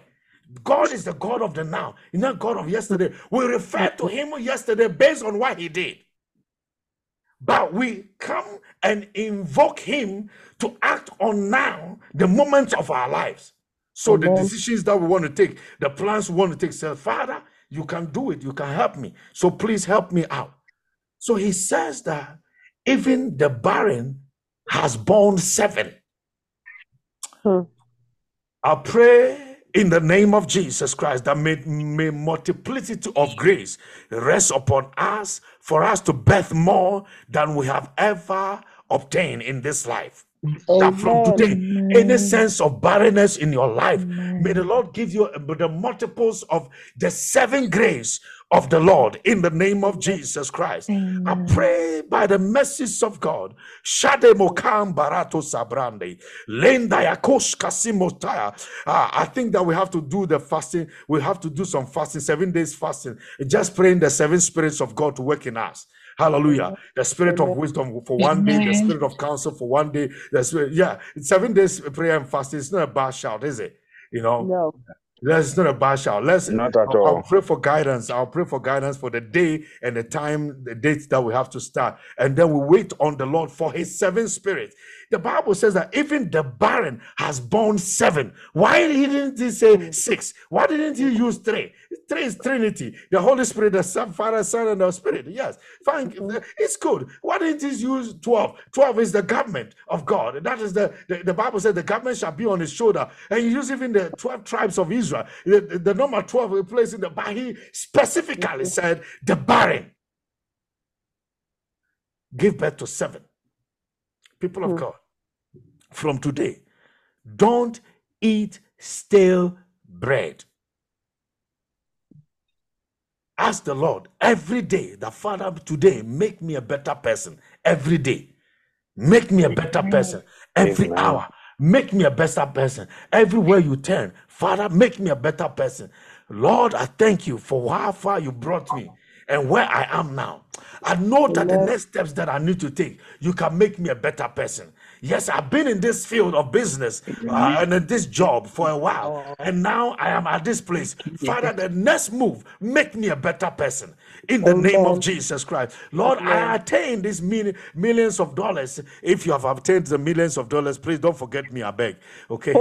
God is the god of the now. He's not god of yesterday. We refer to him yesterday based on what he did. But we come and invoke him to act on now the moments of our lives so the decisions that we want to take the plans we want to take say father you can do it. You can help me. So please help me out. So he says that even the barren has borne seven. Hmm. I pray in the name of Jesus Christ that may, may multiplicity of grace rest upon us for us to birth more than we have ever obtained in this life. That from today, any sense of barrenness in your life, may the Lord give you the multiples of the seven grace of the Lord in the name of Jesus Christ. I pray by the mercies of God. Shade mokam barato sabrande. Lenda yakosh kasimotaya. Ah, I think that we have to do the fasting. We have to do some fasting, seven days fasting. Just praying the seven spirits of God to work in us. Hallelujah. The spirit of wisdom for one day, the spirit of counsel for one day. The spirit, yeah, seven days prayer and fasting. It's not a bad shout, is it? You know, No. Let's not a bad shout. Let's Not at I'll, I'll pray for guidance. I'll pray for guidance for the day and the time, the date that we have to start. And then we wait on the Lord for his seven spirits. The Bible says that even the barren has borne seven. Why didn't he say six? Why didn't he use three? Three is Trinity, the Holy Spirit, the Son, Father, Son, and the Spirit. Yes, fine. It's good. Why didn't he use 12? 12 is the government of God. That is the, the, the Bible says the government shall be on his shoulder. And you use even the 12 tribes of Israel. The, the, the number 12 we place in the but he specifically said the barren give birth to seven. People of Hmm. God, from today, don't eat stale bread. Ask the Lord every day, the Father, today, make me a better person. Every day. Make me a better person. Every Amen. hour. Make me a better person. Everywhere you turn, Father, make me a better person. Lord, I thank you for how far you brought me and where I am now. I know that the next steps that I need to take, you can make me a better person. Yes, I've been in this field of business uh, and in this job for a while, and now I am at this place. Father, the next move, make me a better person in the name of Jesus Christ. Lord, I Amen. attained these mil- millions of dollars. If you have obtained the millions of dollars, please don't forget me, I beg. Okay.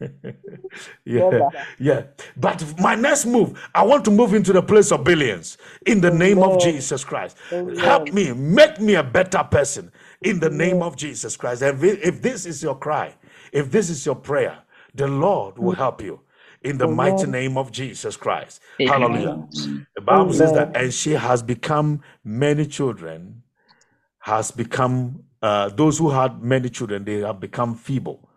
yeah, yeah. But my next move, I want to move into the place of billions in the name of Jesus Christ. Help me, make me a better person in the name of Jesus Christ. And if this is your cry, if this is your prayer, the Lord will help you in the mighty name of Jesus Christ. Hallelujah. The Bible says that, and she has become many children, has become uh, those who had many children, they have become feeble.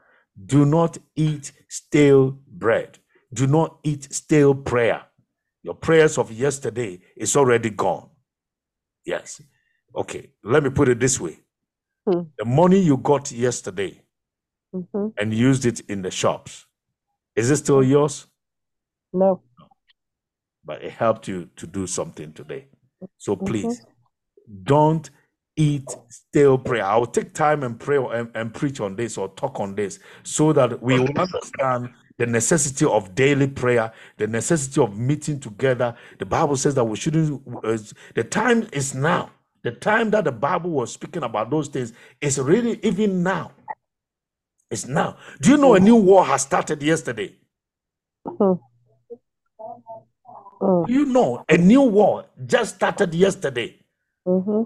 Do not eat stale bread. Do not eat stale prayer. Your prayers of yesterday is already gone. Yes. Okay. Let me put it this way. Hmm. The money you got yesterday Mm-hmm. and used it in the shops, is it still yours? No. But it helped you to do something today. So Mhm. please don't eat stale prayer. I'll take time and pray and, and preach on this or talk on this so that we will understand the necessity of daily prayer, the necessity of meeting together. The Bible says that we shouldn't, uh, the time is now. The time that the Bible was speaking about those things is really even now. It's now. Do you know a new war has started yesterday? Mm. Mm. Do you know a new war just started yesterday? Mm-hmm.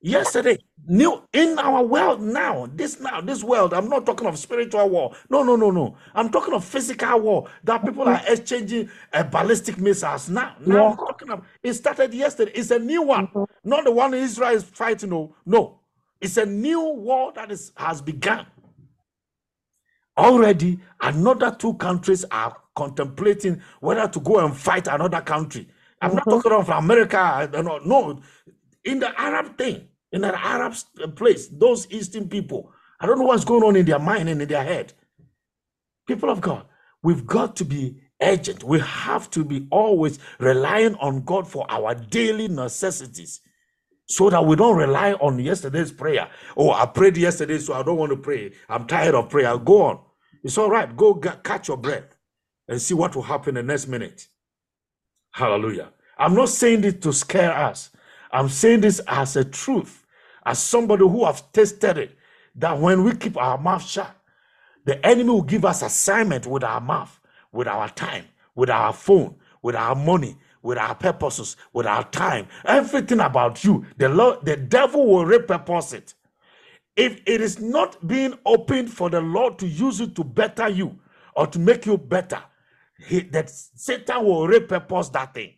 Yesterday, new in our world now, this now, this world. I'm not talking of spiritual war. No, no, no, no. I'm talking of physical war that people are exchanging uh, ballistic missiles. Now, now Yeah. I'm talking of it started yesterday. It's a new one, not the one Israel is fighting. No, no, it's a new war that is has begun. Already, another two countries are contemplating whether to go and fight another country. I'm not talking of America. I don't know. No, in the Arab thing, in the Arab uh, place, those Eastern people, I don't know what's going on in their mind and in their head. People of God, we've got to be urgent. We have to be always relying on God for our daily necessities so that we don't rely on yesterday's prayer. Oh, I prayed yesterday, so I don't want to pray. I'm tired of prayer. Go on. It's all right. Go ga- catch your breath and see what will happen the next minute. Hallelujah. I'm not saying this to scare us. I'm saying this as a truth, as somebody who have tasted it, that when we keep our mouth shut, the enemy will give us assignment with our mouth, with our time, with our phone, with our money, with our purposes, with our time, everything about you. The Lord, the devil will repurpose it. If it is not being opened for the Lord to use it to better you or to make you better, he, that Satan will repurpose that thing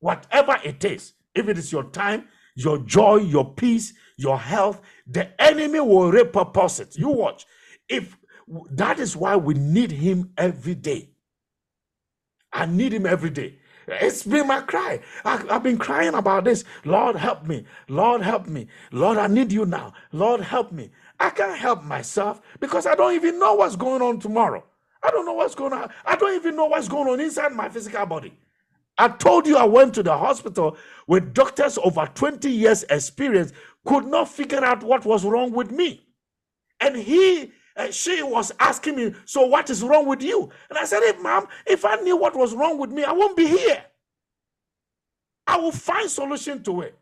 whatever it is, if it is your time, your joy, your peace, your health, the enemy will repurpose it. You watch. If that is why we need him every day. I need him every day. It's been my cry. I, have been crying about this. Lord, help me. Lord, help me. Lord, I need you now. Lord, help me. I can't help myself because I don't even know what's going on tomorrow. I don't know what's going on. I don't even know what's going on inside my physical body. I told you I went to the hospital with doctors over 20 years experience could not figure out what was wrong with me. And he and she was asking me, "So what is wrong with you?" And I said, "Hey, mom, if I knew what was wrong with me, I won't be here. I will find solution to it."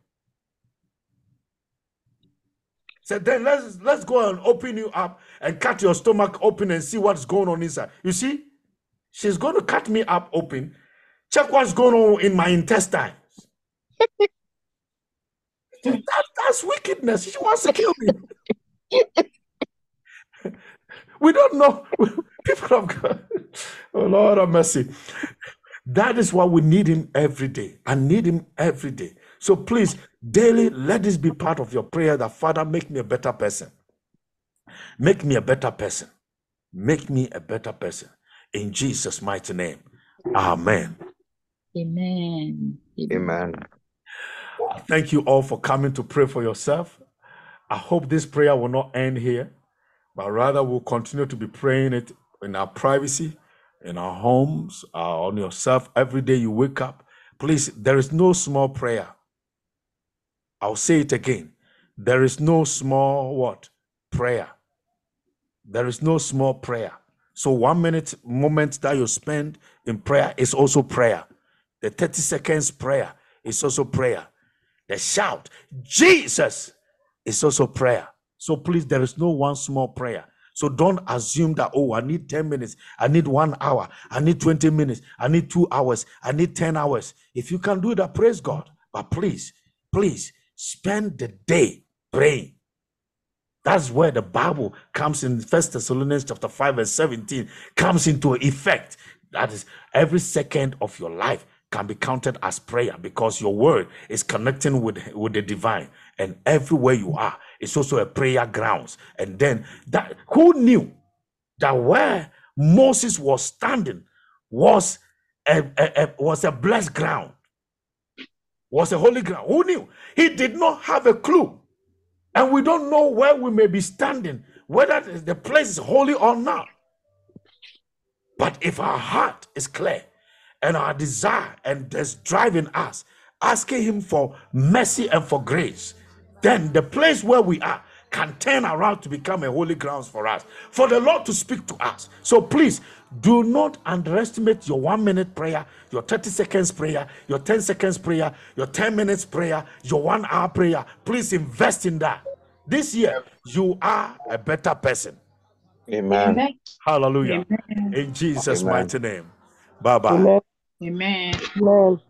Said, "Then let's let's go and open you up and cut your stomach open and see what's going on inside." You see, she's going to cut me up open check what's going on in my intestines. that, that's wickedness. She wants to kill me. we don't know. People of God. Oh Lord have mercy. That is why we need him every day. I need him every day. So please, daily, let this be part of your prayer that Father, make me a better person. Make me a better person. Make me a better person. In Jesus' mighty name. Amen. Amen. Amen. Thank you all for coming to pray for yourself. I hope this prayer will not end here, but rather we'll continue to be praying it in our privacy, in our homes, uh, on yourself every day you wake up. Please, there is no small prayer. I'll say it again. There is no small what? Prayer. There is no small prayer. So one minute moment that you spend in prayer is also prayer. The 30 seconds prayer is also prayer. The shout, Jesus, is also prayer. So please, there is no one small prayer. So don't assume that, oh, I need 10 minutes, I need one hour, I need 20 minutes, I need two hours, I need 10 hours. If you can do that, praise God. But please, please spend the day praying. That's where the Bible comes in First Thessalonians chapter 5 and 17 comes into effect. That is every second of your life can be counted as prayer because your word is connecting with, with the divine. And everywhere you are, it's also a prayer grounds. And then that who knew that where Moses was standing was a, a- a- was a blessed ground, was a holy ground. Who knew? He did not have a clue. And we don't know where we may be standing, whether the place is holy or not. But if our heart is clear and our desire and there's driving us, asking Him for mercy and for grace, then the place where we are can turn around to become a holy grounds for us, for the Lord to speak to us. So please do not underestimate your one minute prayer, your 30 seconds prayer, your 10 seconds prayer, your 10 minutes prayer, your one hour prayer. Please invest in that. This year, you are a better person. Amen. Hallelujah. In Jesus' Amen. mighty name. Bye bye. Amen. Amen.